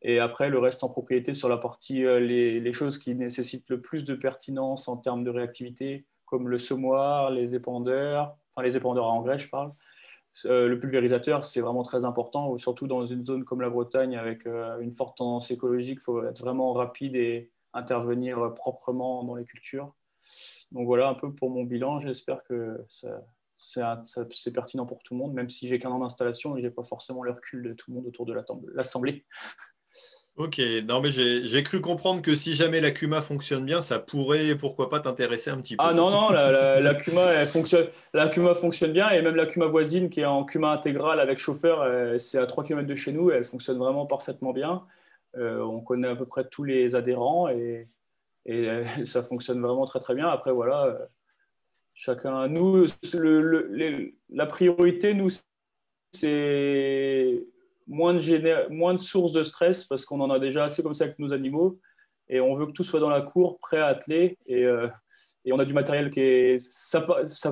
Et après, le reste en propriété sur la partie, euh, les, choses qui nécessitent le plus de pertinence en termes de réactivité, comme le semoir, les épandeurs, enfin les épandeurs à engrais, je parle. Euh, le pulvérisateur, c'est vraiment très important, surtout dans une zone comme la Bretagne avec euh, une forte tendance écologique. Il faut être vraiment rapide et intervenir proprement dans les cultures. Donc voilà un peu pour mon bilan. J'espère que c'est pertinent pour tout le monde, même si j'ai qu'un an d'installation et je n'ai pas forcément le recul de tout le monde autour de l'Assemblée. Ok, non mais j'ai cru comprendre que si jamais la Cuma fonctionne bien, ça pourrait, pourquoi pas, t'intéresser un petit peu. Ah non, non, la, Cuma, elle fonctionne, la Cuma fonctionne bien et même la Cuma voisine qui est en Cuma intégrale avec chauffeur, c'est à 3 km de chez nous, elle fonctionne vraiment parfaitement bien. Euh, on connaît à peu près tous les adhérents et, et ça fonctionne vraiment très très bien. Après, voilà, euh, chacun, nous, la priorité, nous, c'est moins de, sources de stress parce qu'on en a déjà assez comme ça avec nos animaux et on veut que tout soit dans la cour, prêt à atteler. Et, euh, on a du matériel qui est. Ça,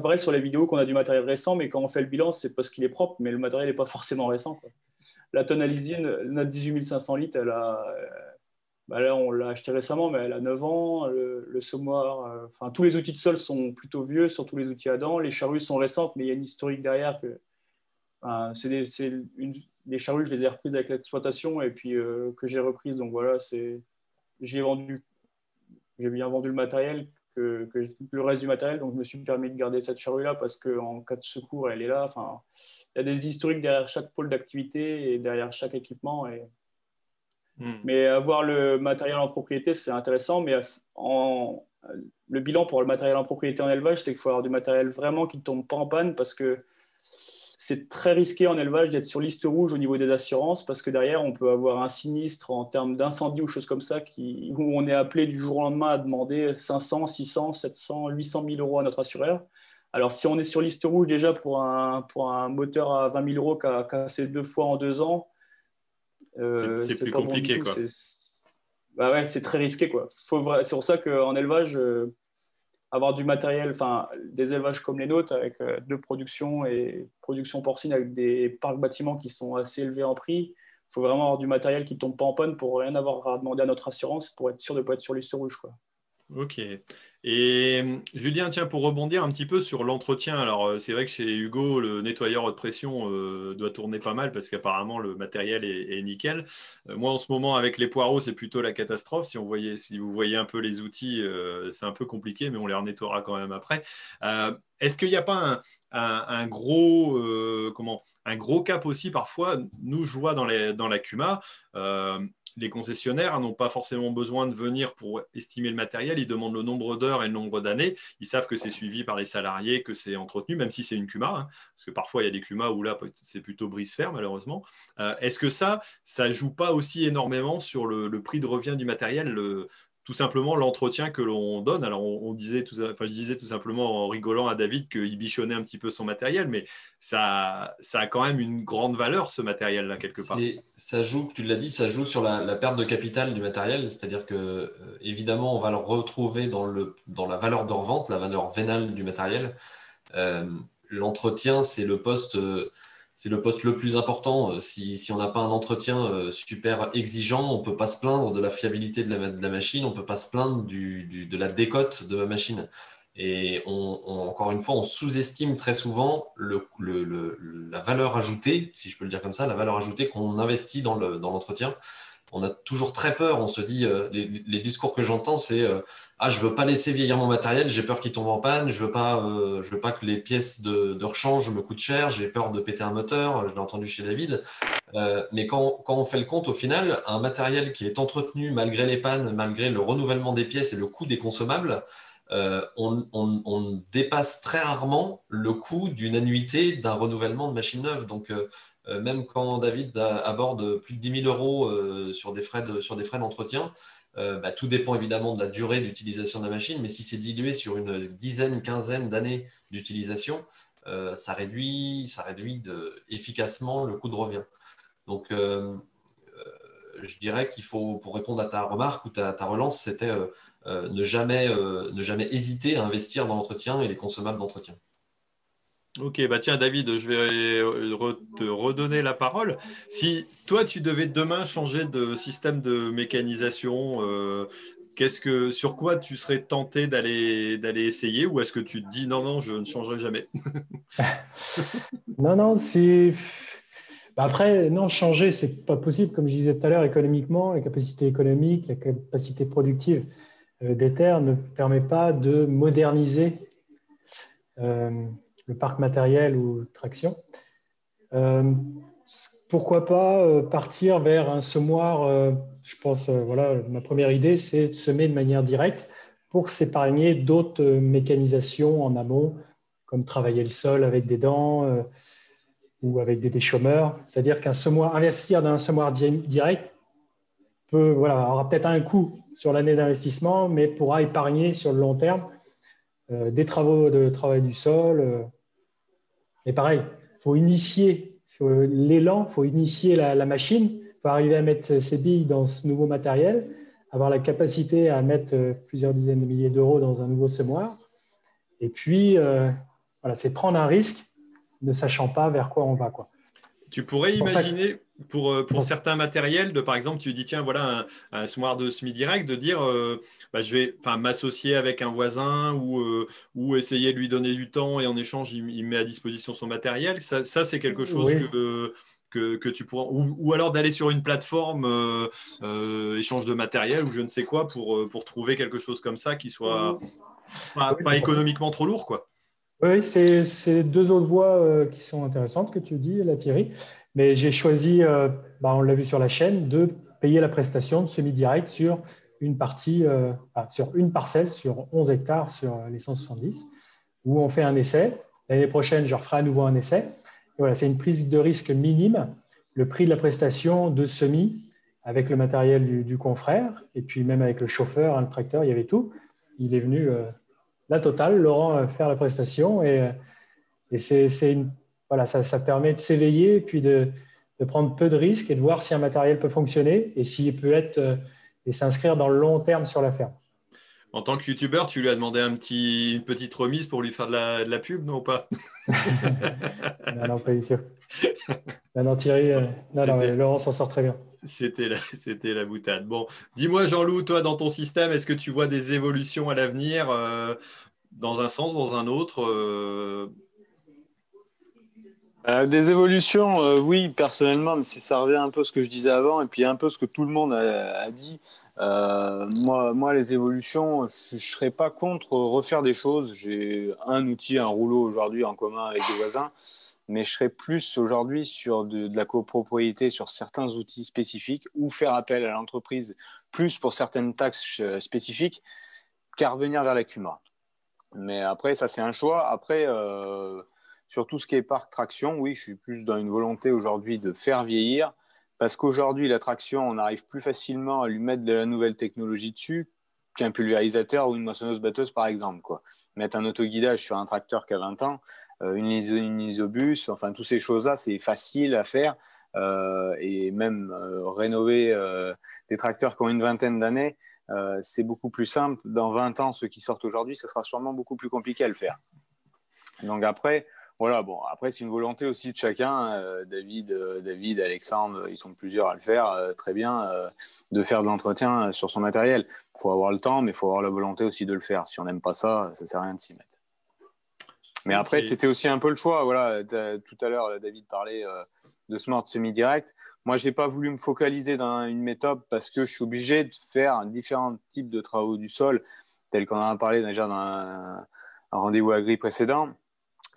paraît sur les vidéos qu'on a du matériel récent, mais quand on fait le bilan, c'est parce qu'il est propre, mais le matériel n'est pas forcément récent. La tonne à notre 18 500 litres, elle a. Bah là, on l'a acheté récemment, mais elle a 9 ans. Le, le semoir, euh, enfin, tous les outils de sol sont plutôt vieux, surtout les outils à dents. Les charrues sont récentes, mais il y a une historique derrière que. c'est une, les charrues, je les ai reprises avec l'exploitation et puis euh, que j'ai reprises. Donc voilà, c'est j'ai vendu, j'ai bien vendu le matériel, que, le reste du matériel. Donc je me suis permis de garder cette charrue-là parce qu'en cas de secours, elle est là. Enfin, il y a des historiques derrière chaque pôle d'activité et derrière chaque équipement. Et... Hmm. Mais avoir le matériel en propriété, c'est intéressant. Mais en... le bilan pour le matériel en propriété en élevage, c'est qu'il faut avoir du matériel vraiment qui ne tombe pas en panne parce que c'est très risqué en élevage d'être sur liste rouge au niveau des assurances parce que derrière, on peut avoir un sinistre en termes d'incendie ou choses comme ça qui, où on est appelé du jour au lendemain à demander 500, 600, 700, 800 000 euros à notre assureur. Alors, si on est sur liste rouge déjà pour un, pour un moteur à 20 000 euros qui a cassé deux fois en deux ans, euh, c'est plus compliqué. quoi. Bah ouais, c'est très risqué. C'est pour ça qu'en élevage, euh, avoir du matériel, enfin des élevages comme les nôtres avec euh, deux productions et production porcine avec des parcs bâtiments qui sont assez élevés en prix. Il faut vraiment avoir du matériel qui ne tombe pas en panne pour rien avoir à demander à notre assurance pour être sûr de ne pas être sur liste rouge. Quoi. Ok. Et Julien, tiens, pour rebondir un petit peu sur l'entretien, alors euh, c'est vrai que chez Hugo, le nettoyeur haute pression euh, doit tourner pas mal parce qu'apparemment le matériel est, nickel. Euh, moi, en ce moment, avec les poireaux, c'est plutôt la catastrophe. Si, on voyait, si vous voyez un peu les outils, c'est un peu compliqué, mais on les nettoiera quand même après. Est-ce qu'il n'y a pas un, gros, comment, un gros cap aussi parfois Nous, je vois dans, les, dans la CUMA, les concessionnaires n'ont pas forcément besoin de venir pour estimer le matériel. Ils demandent le nombre d'heures et le nombre d'années. Ils savent que c'est suivi par les salariés, que c'est entretenu, même si c'est une CUMA. Hein. parce que parfois, il y a des CUMA où là, c'est plutôt brise-fer, malheureusement. Euh, est-ce que ça, ça joue pas aussi énormément sur le, prix de revient du matériel tout simplement l'entretien que l'on donne. Alors, on, disait tout, enfin, je disais tout simplement en rigolant à David qu'il bichonnait un petit peu son matériel, mais ça, ça a quand même une grande valeur, ce matériel-là, quelque part. Ça joue, tu l'as dit, ça joue sur la, perte de capital du matériel, c'est-à-dire que, euh, évidemment, on va le retrouver dans, le, dans la valeur de revente, la valeur vénale du matériel. Euh, l'entretien, c'est le poste. Euh, c'est le poste le plus important. Euh, si, on n'a pas un entretien euh, super exigeant, on ne peut pas se plaindre de la fiabilité de la, machine, on ne peut pas se plaindre de la décote de ma machine. Et encore une fois, on sous-estime très souvent la valeur ajoutée, si je peux le dire comme ça, la valeur ajoutée qu'on investit dans l'entretien on a toujours très peur. On se dit, euh, les, discours que j'entends, c'est euh, ah, je veux pas laisser vieillir mon matériel, j'ai peur qu'il tombe en panne, je veux pas, euh, je veux pas que les pièces de, rechange me coûtent cher, j'ai peur de péter un moteur. Je l'ai entendu chez David. mais quand, on fait le compte, au final, un matériel qui est entretenu malgré les pannes, malgré le renouvellement des pièces et le coût des consommables, on, dépasse très rarement le coût d'une annuité d'un renouvellement de machine neuve. Donc même quand David aborde plus de 10 000 euros sur des frais d'entretien, bah, tout dépend évidemment de la durée d'utilisation de la machine, mais si c'est dilué sur une dizaine, quinzaine d'années d'utilisation, ça réduit, ça réduit efficacement le coût de revient. Donc, je dirais qu'il faut, pour répondre à ta remarque ou ta, ta relance, c'était ne jamais hésiter à investir dans l'entretien et les consommables d'entretien. Ok, bah tiens David, je vais te redonner la parole. Si toi tu devais demain changer de système de mécanisation, euh, qu'est-ce que, sur quoi tu serais tenté d'aller essayer ou est-ce que tu te dis non non je ne changerai jamais? Non non c'est bah, après non changer c'est pas possible comme je disais tout à l'heure économiquement la capacité économique la capacité productive euh, des terres ne permet pas de moderniser. Euh, le parc matériel ou traction. Euh, pourquoi pas euh, partir vers un semoir euh, Je pense, voilà, ma première idée, c'est de semer de manière directe pour s'épargner d'autres mécanisations en amont, comme travailler le sol avec des dents ou avec des déchômeurs. C'est-à-dire qu'un semoir, investir dans un semoir direct peut, voilà, aura peut-être un coût sur l'année d'investissement, mais pourra épargner sur le long terme des travaux de travail du sol, et pareil, il faut initier l'élan, il faut initier la, machine, il faut arriver à mettre ses billes dans ce nouveau matériel, avoir la capacité à mettre euh, plusieurs dizaines de milliers d'euros dans un nouveau semoir. Et puis, euh, voilà, c'est prendre un risque ne sachant pas vers quoi on va. Quoi. Tu pourrais imaginer pour, euh, pour certains matériels, de, par exemple, tu dis tiens, voilà un, un de semi-direct, de dire euh, bah, je vais m'associer avec un voisin ou, euh, ou essayer de lui donner du temps et en échange, il, met à disposition son matériel. Ça, ça c'est quelque chose que. Que, que, tu pourras, ou, ou alors d'aller sur une plateforme échange de matériel ou je ne sais quoi pour, pour trouver quelque chose comme ça qui soit pas, pas économiquement trop lourd. Quoi. Oui, c'est deux autres voies qui sont intéressantes que tu dis, la Thierry. Mais j'ai choisi, euh, bah, on l'a vu sur la chaîne, de payer la prestation de semi-direct sur une partie, euh, sur une parcelle, sur 11 hectares sur les 170, où on fait un essai. L'année prochaine, je referai à nouveau un essai. voilà, c'est une prise de risque minime. Le prix de la prestation de semi avec le matériel du, confrère et puis même avec le chauffeur, hein, le tracteur, il y avait tout. Il est venu euh, la totale, Laurent, faire la prestation et c'est une voilà, ça, permet de s'éveiller et puis de, prendre peu de risques et de voir si un matériel peut fonctionner et s'il peut être euh, et s'inscrire dans le long terme sur la ferme. En tant que youtubeur, tu lui as demandé un petit, une petite remise pour lui faire de la, pub, non pas? Non, non, pas du tout. Non, Thierry, euh, non, Laurent s'en sort très bien. C'était la, c'était la boutade. Bon, dis-moi, Jean-Loup, toi, dans ton système, est-ce que tu vois des évolutions à l'avenir euh, dans un sens, dans un autre euh, des évolutions, euh, oui, personnellement, mais ça revient un peu à ce que je disais avant et puis un peu ce que tout le monde a, dit. Euh, moi, moi, les évolutions, je ne serais pas contre refaire des choses. J'ai un outil, un rouleau aujourd'hui en commun avec des voisins, mais je serais plus aujourd'hui sur de, de, la copropriété sur certains outils spécifiques ou faire appel à l'entreprise plus pour certaines taxes spécifiques qu'à revenir vers la CUMA. Mais après, ça, c'est un choix. Après, sur tout ce qui est parc traction, oui, je suis plus dans une volonté aujourd'hui de faire vieillir, parce qu'aujourd'hui, la traction, on arrive plus facilement à lui mettre de la nouvelle technologie dessus qu'un pulvérisateur ou une moissonneuse-batteuse, par exemple. Quoi. Mettre un autoguidage sur un tracteur qui a 20 ans, euh, une, isobus, enfin, toutes ces choses-là, c'est facile à faire. Euh, et même euh, rénover des tracteurs qui ont une vingtaine d'années, c'est beaucoup plus simple. Dans 20 ans, ceux qui sortent aujourd'hui, ce sera sûrement beaucoup plus compliqué à le faire. Donc après, voilà, bon, après, c'est une volonté aussi de chacun. Euh, David, euh, David, Alexandre, ils sont plusieurs à le faire, euh, très bien, de faire de l'entretien sur son matériel. Il faut avoir le temps, mais il faut avoir la volonté aussi de le faire. Si on n'aime pas ça, ça ne sert à rien de s'y mettre. Mais après, c'était aussi un peu le choix. Voilà, tout à l'heure, David parlait de Smart Semi-Direct. Moi, je n'ai pas voulu me focaliser dans une méthode parce que je suis obligé de faire différents types de travaux du sol, tels qu'on en a parlé déjà dans un, un rendez-vous agri précédent.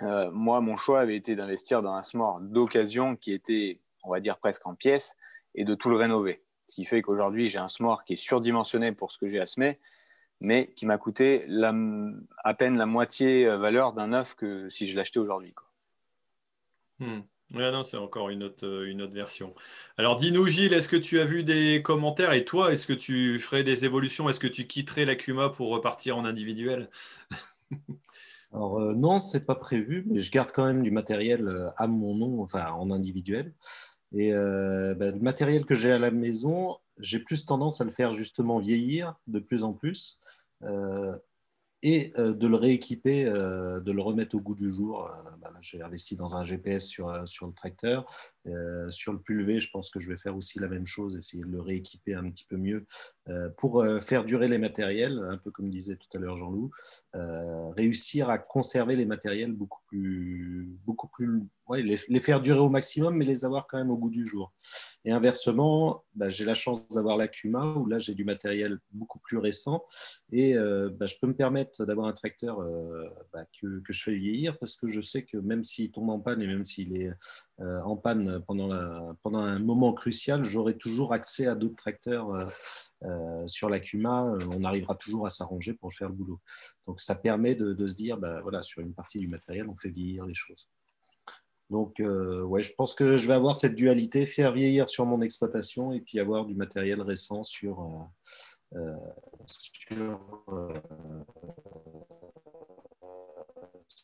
Euh, moi, mon choix avait été d'investir dans un smart d'occasion qui était, on va dire, presque en pièces et de tout le rénover. Ce qui fait qu'aujourd'hui, j'ai un smart qui est surdimensionné pour ce que j'ai à semer, mais qui m'a coûté à peine la moitié euh, valeur d'un neuf que si je l'achetais aujourd'hui. Hmm. Non, c'est encore une autre, euh, une autre version. Alors, dis-nous, Gilles, est-ce que tu as vu des commentaires? Et toi, est-ce que tu ferais des évolutions? Est-ce que tu quitterais la Cuma pour repartir en individuel? Alors, euh, non, c'est pas prévu, mais je garde quand même du matériel euh, à mon nom, enfin en individuel. Et bah, le matériel que j'ai à la maison, j'ai plus tendance à le faire justement vieillir de plus en plus et euh, de le rééquiper, euh, de le remettre au goût du jour. Euh, bah j'ai investi dans un GPS sur, sur le tracteur. Sur le pulvé, je pense que je vais faire aussi la même chose, essayer de le rééquiper un petit peu mieux pour faire durer les matériels, un peu comme disait tout à l'heure Jean-Loup, réussir à conserver les matériels beaucoup plus, beaucoup plus les, faire durer au maximum, mais les avoir quand même au goût du jour. Et inversement, bah, j'ai la chance d'avoir la Cuma, où là j'ai du matériel beaucoup plus récent, et euh, bah, je peux me permettre d'avoir un tracteur euh, bah, que, je fais vieillir, parce que je sais que même s'il tombe en panne, et même s'il est euh, en panne pendant, un moment crucial, j'aurai toujours accès à d'autres tracteurs. sur la Cuma, on arrivera toujours à s'arranger pour faire le boulot. Donc ça permet de, se dire, voilà, sur une partie du matériel, on fait vieillir les choses. Donc, euh, ouais, je pense que je vais avoir cette dualité, faire vieillir sur mon exploitation et puis avoir du matériel récent sur, euh, euh,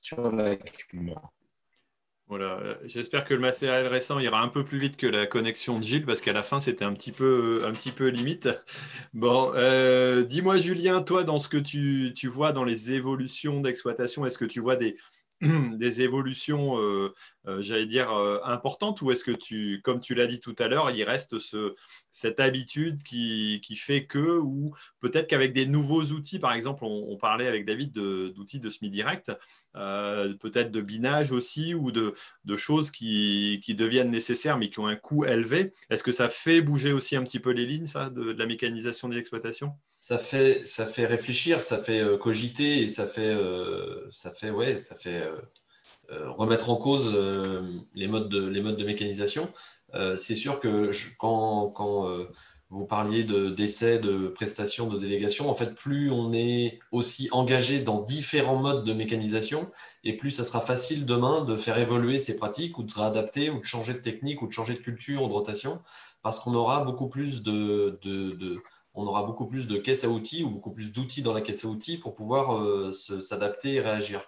sur, la Cuma. Voilà, j'espère que le matériel récent ira un peu plus vite que la connexion de Gilles parce qu'à la fin c'était un petit peu, limite. Bon, dis-moi Julien, toi dans ce que tu vois dans les évolutions d'exploitation, est-ce que tu vois des, des évolutions, euh, euh, j'allais dire, euh, importantes Ou est-ce que, tu, comme tu l'as dit tout à l'heure, il reste ce, cette habitude qui, fait que, ou peut-être qu'avec des nouveaux outils, par exemple, on, parlait avec David d'outils de, semi-direct, peut-être de binage aussi, ou de, de choses qui, deviennent nécessaires mais qui ont un coût élevé. Est-ce que ça fait bouger aussi un petit peu les lignes, ça, de la mécanisation des exploitations? Ça fait, ça fait réfléchir, ça fait cogiter et ça fait, ça fait, ouais, ça fait remettre en cause les, modes de, les modes de mécanisation. c'est sûr que quand, vous parliez d'essais, de, de prestations, de délégation, en fait, plus on est aussi engagé dans différents modes de mécanisation, et plus ça sera facile demain de faire évoluer ces pratiques ou de se réadapter ou de changer de technique ou de changer de culture ou de rotation, parce qu'on aura beaucoup plus de, on aura beaucoup plus de caisses à outils ou beaucoup plus d'outils dans la caisse à outils pour pouvoir euh, s'adapter et réagir.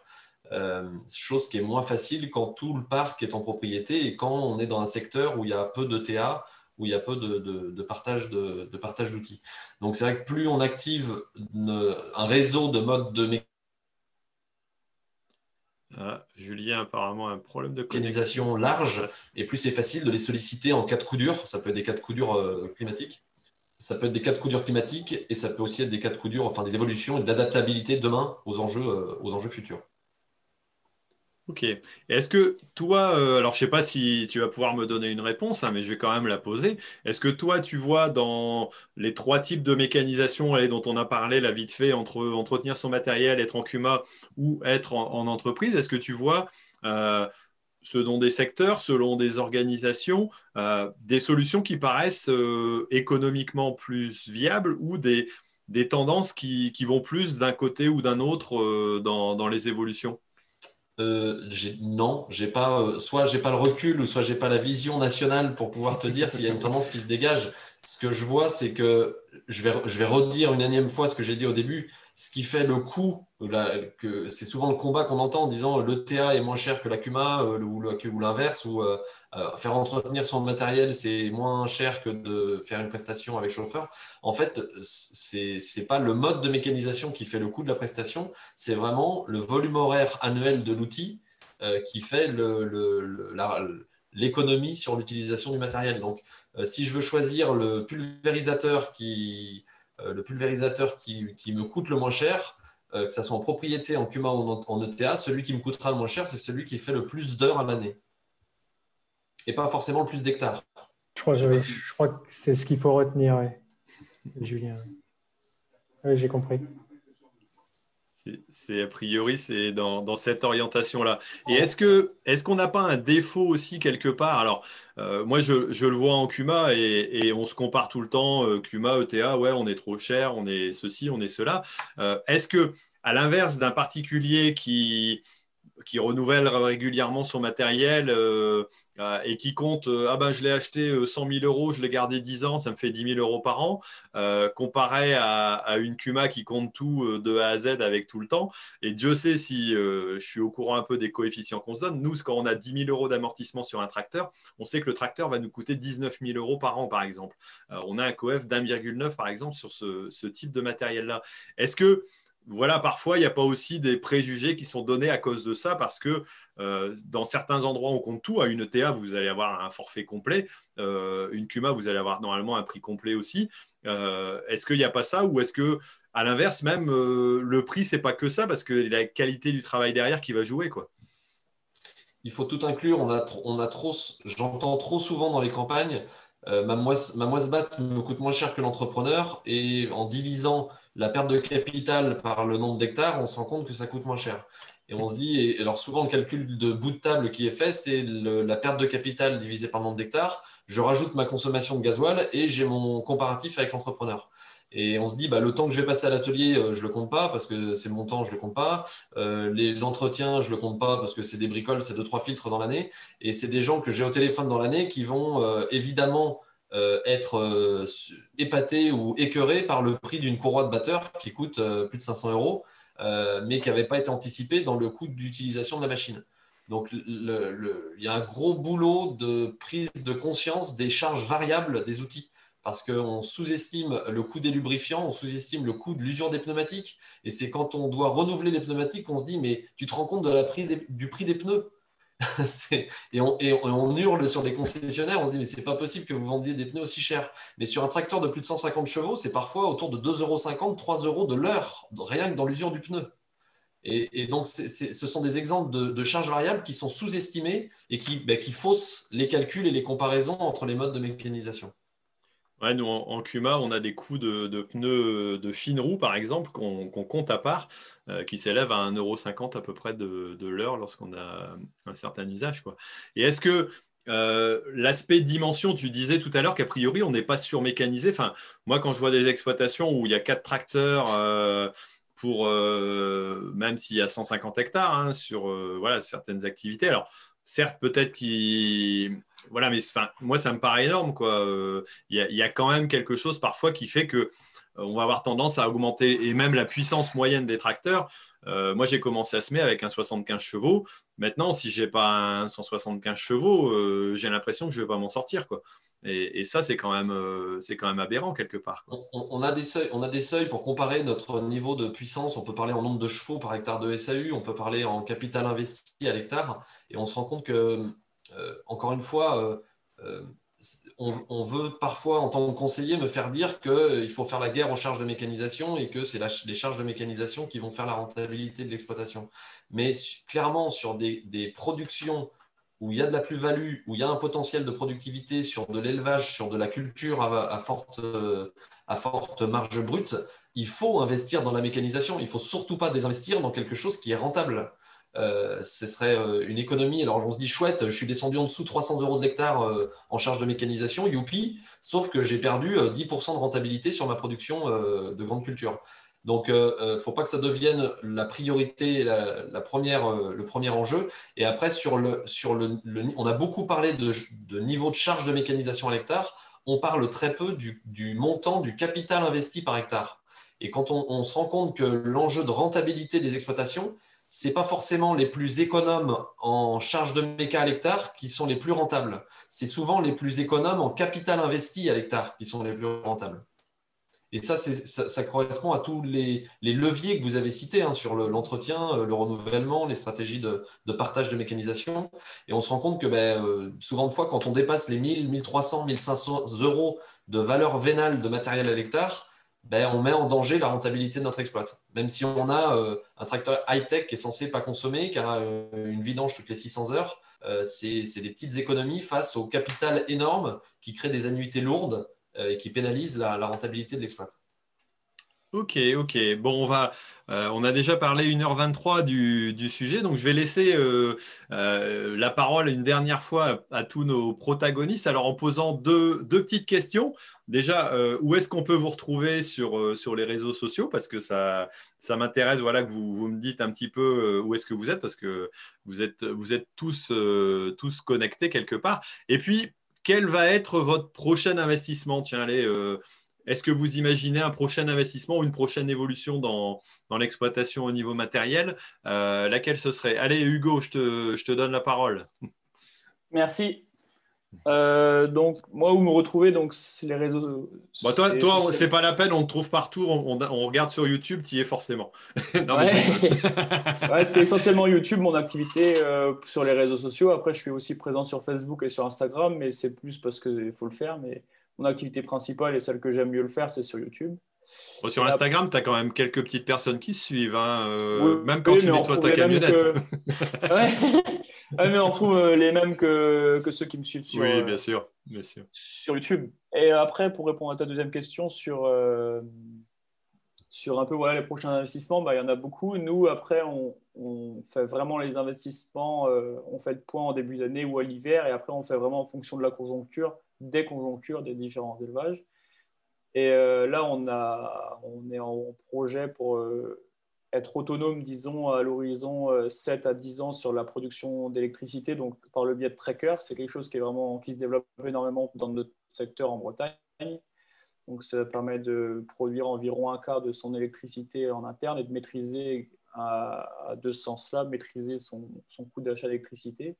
Euh, chose qui est moins facile quand tout le parc est en propriété et quand on est dans un secteur où il y a peu de TA, où il y a peu de, partage de, partage d'outils. Donc c'est vrai que plus on active un réseau de modes de ah, Julien, apparemment, un problème de mécanisation large, et plus c'est facile de les solliciter en cas de coup dur. Ça peut être des cas de coup dur euh, climatiques ça peut être des cas de coup dur climatiques et ça peut aussi être des cas de coup dur, enfin des évolutions et d'adaptabilité demain aux enjeux, euh, aux enjeux futurs. Ok. Est-ce que toi, euh, alors je ne sais pas si tu vas pouvoir me donner une réponse, hein, mais je vais quand même la poser. Est-ce que toi, tu vois dans les trois types de mécanisation dont on a parlé là vite fait, entre entretenir son matériel, être en CUMA ou être en, entreprise, est-ce que tu vois euh, selon des secteurs, selon des organisations, euh, des solutions qui paraissent économiquement plus viables ou des, tendances qui, vont plus d'un côté ou d'un autre dans, les évolutions? Non, j'ai pas, soit j'ai pas le recul, ou soit j'ai pas la vision nationale pour pouvoir te dire s'il y a une tendance qui se dégage. Ce que je vois, c'est que je vais, je vais redire une énième fois ce que j'ai dit au début ce qui fait le coût, c'est souvent le combat qu'on entend en disant le TA est moins cher que la CUMA euh, ou, l'inverse, ou euh, euh, faire entretenir son matériel c'est moins cher que de faire une prestation avec chauffeur. En fait, ce n'est pas le mode de mécanisation qui fait le coût de la prestation, c'est vraiment le volume horaire annuel de l'outil qui fait l'économie sur l'utilisation du matériel. Donc, si je veux choisir le pulvérisateur qui euh, le pulvérisateur qui, me coûte le moins cher, euh, que ce soit en propriété, en CUMA ou en, ETA, celui qui me coûtera le moins cher, c'est celui qui fait le plus d'heures à l'année. Et pas forcément le plus d'hectares. Je crois, que c'est ce qu'il faut retenir, Julien. Oui, j'ai compris. C'est a priori, c'est dans, cette orientation-là. Et est-ce que est-ce qu'on n'a pas un défaut aussi quelque part? Alors, euh, moi, je, le vois en CUMA et, on se compare tout le temps. Euh, CUMA, ETA, ouais, on est trop cher, on est ceci, on est cela. Euh, est-ce que, à l'inverse d'un particulier qui qui renouvelle régulièrement son matériel euh, euh, et qui compte Ah ben, je l'ai acheté 100 000 euros, je l'ai gardé 10 ans, ça me fait 10 000 euros par an, comparé à, une Cuma qui compte tout de A à Z avec tout le temps. Et Dieu sait si je suis au courant un peu des coefficients qu'on se donne. Nous, quand on a 10 000 euros d'amortissement sur un tracteur, on sait que le tracteur va nous coûter 19 000 euros par an, par exemple. on a un coef d'1,9 par exemple sur ce type de matériel-là. Est-ce que voilà, parfois, il n'y a pas aussi des préjugés qui sont donnés à cause de ça, parce que euh, dans certains endroits, on compte tout. À une ETA, vous allez avoir un forfait complet. Euh, une CUMA, vous allez avoir normalement un prix complet aussi. Euh, est-ce qu'il n'y a pas ça Ou est-ce que, à l'inverse, même, le prix, c'est pas que ça, parce que la qualité du travail derrière qui va jouer quoi? Il faut tout inclure. On a, trop, j'entends trop souvent dans les campagnes, ma moisse, me coûte moins cher que l'entrepreneur, et en divisant la perte de capital par le nombre d'hectares, on se rend compte que ça coûte moins cher. Et on se dit, et alors souvent le calcul de bout de table qui est fait, c'est la perte de capital divisée par le nombre d'hectares. Je rajoute ma consommation de gasoil et j'ai mon comparatif avec l'entrepreneur. Et on se dit, bah, le temps que je vais passer à l'atelier, euh, je ne le compte pas parce que c'est mon temps, je ne le compte pas. Euh, l'entretien, je ne le compte pas parce que c'est des bricoles, c'est deux, trois filtres dans l'année. Et c'est des gens que j'ai au téléphone dans l'année qui vont euh, évidemment être euh, épaté ou écœuré par le prix d'une courroie de batteur qui coûte euh, plus de 500 euros, mais qui n'avait pas été anticipé dans le coût d'utilisation de la machine. Donc, il y a un gros boulot de prise de conscience des charges variables des outils parce qu'on sous-estime le coût des lubrifiants, on sous-estime le coût de l'usure des pneumatiques. Et c'est quand on doit renouveler les pneumatiques qu'on se dit, mais tu te rends compte de la prix du prix des pneus? et, on, hurle sur des concessionnaires, on se dit mais c'est pas possible que vous vendiez des pneus aussi chers. Mais sur un tracteur de plus de 150 chevaux, c'est parfois autour de 2,50 euros, 3 euros de l'heure, rien que dans l'usure du pneu. Et, donc ce sont des exemples de, charges variables qui sont sous-estimées et ben, qui faussent les calculs et les comparaisons entre les modes de mécanisation. Nous, en, Cuma, on a des coûts de, pneus de fine roue, par exemple, qu'on compte à part, euh, qui s'élèvent à 1,50€ à peu près de, l'heure lorsqu'on a un certain usage. Et est-ce que euh, l'aspect dimension, tu disais tout à l'heure qu'a priori, on n'est pas surmécanisé. Enfin, moi, quand je vois des exploitations où il y a quatre tracteurs euh, pour, même s'il y a 150 hectares hein, sur voilà, certaines activités, alors certes, peut-être qu'il. Voilà, mais moi, ça me paraît énorme. Euh, il y, a quand même quelque chose parfois qui fait que euh, on va avoir tendance à augmenter, et même la puissance moyenne des tracteurs. Euh, moi, j'ai commencé à semer avec un 75 chevaux. Maintenant, si je n'ai pas un 175 chevaux, j'ai l'impression que je ne vais pas m'en sortir. Quoi. Et, ça, c'est quand, même, euh, quand même aberrant quelque part. On, a des seuils, on a des seuils pour comparer notre niveau de puissance. On peut parler en nombre de chevaux par hectare de SAU, on peut parler en capital investi à l'hectare. Et on se rend compte que, euh, encore une fois, euh, on, veut parfois, en tant que conseiller, me faire dire qu'il faut faire la guerre aux charges de mécanisation et que c'est les charges de mécanisation qui vont faire la rentabilité de l'exploitation. Mais clairement, sur des, productions où il y a de la plus-value, où il y a un potentiel de productivité sur de l'élevage, sur de la culture à forte marge brute, il faut investir dans la mécanisation. Il ne faut surtout pas désinvestir dans quelque chose qui est rentable. Euh, ce serait euh, une économie. Alors on se dit chouette, je suis descendu en dessous 300 euros de l'hectare euh, en charge de mécanisation, youpi, sauf que j'ai perdu 10% de rentabilité sur ma production de grande culture. Donc, il ne faut pas que ça devienne la priorité, la, première, le premier enjeu. Et après, sur le, sur le, on a beaucoup parlé de, de, niveau de charge de mécanisation à l'hectare. On parle très peu du, du, montant du capital investi par hectare. Et quand on, on se rend compte que l'enjeu de rentabilité des exploitations, ce n'est pas forcément les plus économes en charge de méca à l'hectare qui sont les plus rentables. C'est souvent les plus économes en capital investi à l'hectare qui sont les plus rentables. Et ça, ça, correspond à tous les, leviers que vous avez cités hein, sur l'entretien, euh, le, renouvellement, les stratégies de, partage de mécanisation. Et on se rend compte que ben, euh, souvent de fois, quand on dépasse les 1000, 1300, 1500 euros de valeur vénale de matériel à l'hectare, ben, on met en danger la rentabilité de notre exploit. Même si on a euh, un tracteur high-tech qui est censé pas consommer, qui a une vidange toutes les 600 heures, c'est des petites économies face au capital énorme qui crée des annuités lourdes euh, et qui pénalise la, rentabilité de l'exploit. Ok, ok. Bon, on. Euh, a déjà parlé 1h23 du, sujet, donc je vais laisser euh, euh, la parole une dernière fois à, tous nos protagonistes. Alors en posant deux, petites questions. Déjà, où est-ce qu'on peut vous retrouver sur, sur les réseaux sociaux? Parce que ça, m'intéresse voilà, que vous, me dites un petit peu où est-ce que vous êtes, parce que vous êtes, tous, tous connectés quelque part. Et puis, quel va être votre prochain investissement? Tiens, allez est-ce que vous imaginez un prochain investissement ou une prochaine évolution dans, l'exploitation au niveau matériel? Euh, Laquelle ce serait? Allez, Hugo, je te, donne la parole. Merci. Euh, donc, moi, où me retrouver, donc, c'est les réseaux. Bah, toi, toi c'est pas la peine, on te trouve partout, on, regarde sur YouTube, tu y es forcément. c'est essentiellement YouTube, mon activité euh, sur les réseaux sociaux. Après, je suis aussi présent sur Facebook et sur Instagram, mais c'est plus parce qu'il faut le faire. Mais mon activité principale et celle que j'aime mieux le faire, c'est sur YouTube. sur Instagram, tu as quand même quelques petites personnes qui suivent, hein, euh, même quand tu nettoies ta camionnette. Mais on trouve euh, les mêmes que, que, ceux qui me suivent sur, oui, euh, bien sûr, bien sûr. sur YouTube. Et après, pour répondre à ta deuxième question sur, sur un peu voilà, les prochains investissements, bah, il y en a beaucoup. Nous, après, on, on fait vraiment les investissements, on fait le point en début d'année ou à l'hiver, et après, on fait vraiment en fonction de la conjoncture des conjonctures des différents élevages. Et euh, là, on, a, on est en projet pour euh, être autonome, disons, à l'horizon 7 euh, à 10 ans sur la production d'électricité, donc par le biais de trackers. C'est quelque chose qui, est vraiment, qui se développe énormément dans notre secteur en Bretagne. Donc, ça permet de produire environ un quart de son électricité en interne et de maîtriser, à, deux sens-là, maîtriser son, son coût d'achat d'électricité.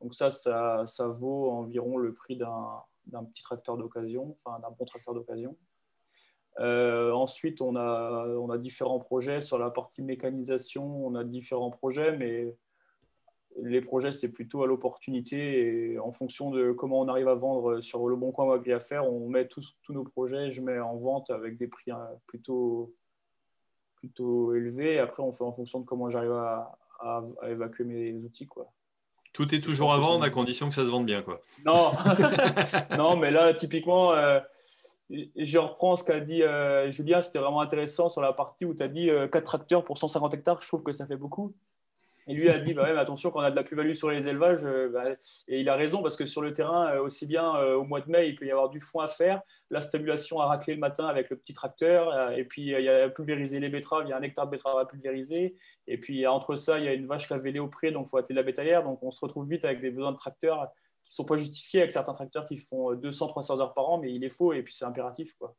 Donc ça, ça, ça, vaut environ le prix d'un petit tracteur d'occasion, enfin d'un bon tracteur d'occasion. Euh, ensuite, on a, on a différents projets. Sur la partie mécanisation, on a différents projets, mais les projets, c'est plutôt à l'opportunité et en fonction de comment on arrive à vendre sur le bon coin ou à faire, on met tous, tous nos projets, je mets en vente avec des prix hein, plutôt, plutôt élevés. Après, on fait en fonction de comment j'arrive à, à, à, évacuer mes outils. Quoi. Tout est toujours à vendre à condition que ça se vende bien. Quoi. Non, non mais là, typiquement, euh, je reprends ce qu'a dit euh, Julien, c'était vraiment intéressant sur la partie où tu as dit 4 euh, tracteurs pour 150 hectares, je trouve que ça fait beaucoup. Et lui a dit, bah attention, quand on a de la plus-value sur les élevages, euh, bah, et il a raison, parce que sur le terrain, euh, aussi bien au mois de mai, il peut y avoir du foin à faire, la stabulation à racler le matin avec le petit tracteur, et puis il y a pulvériser les betteraves, il y a un hectare de betteraves à pulvériser, et puis entre ça, il y a une vache qui a vélé au pré, donc il faut hâter de la bétaillère, donc on se retrouve vite avec des besoins de tracteurs qui sont pas justifiés, avec certains tracteurs qui font 200-300 heures par an, mais il est faux, et puis c'est impératif. Quoi.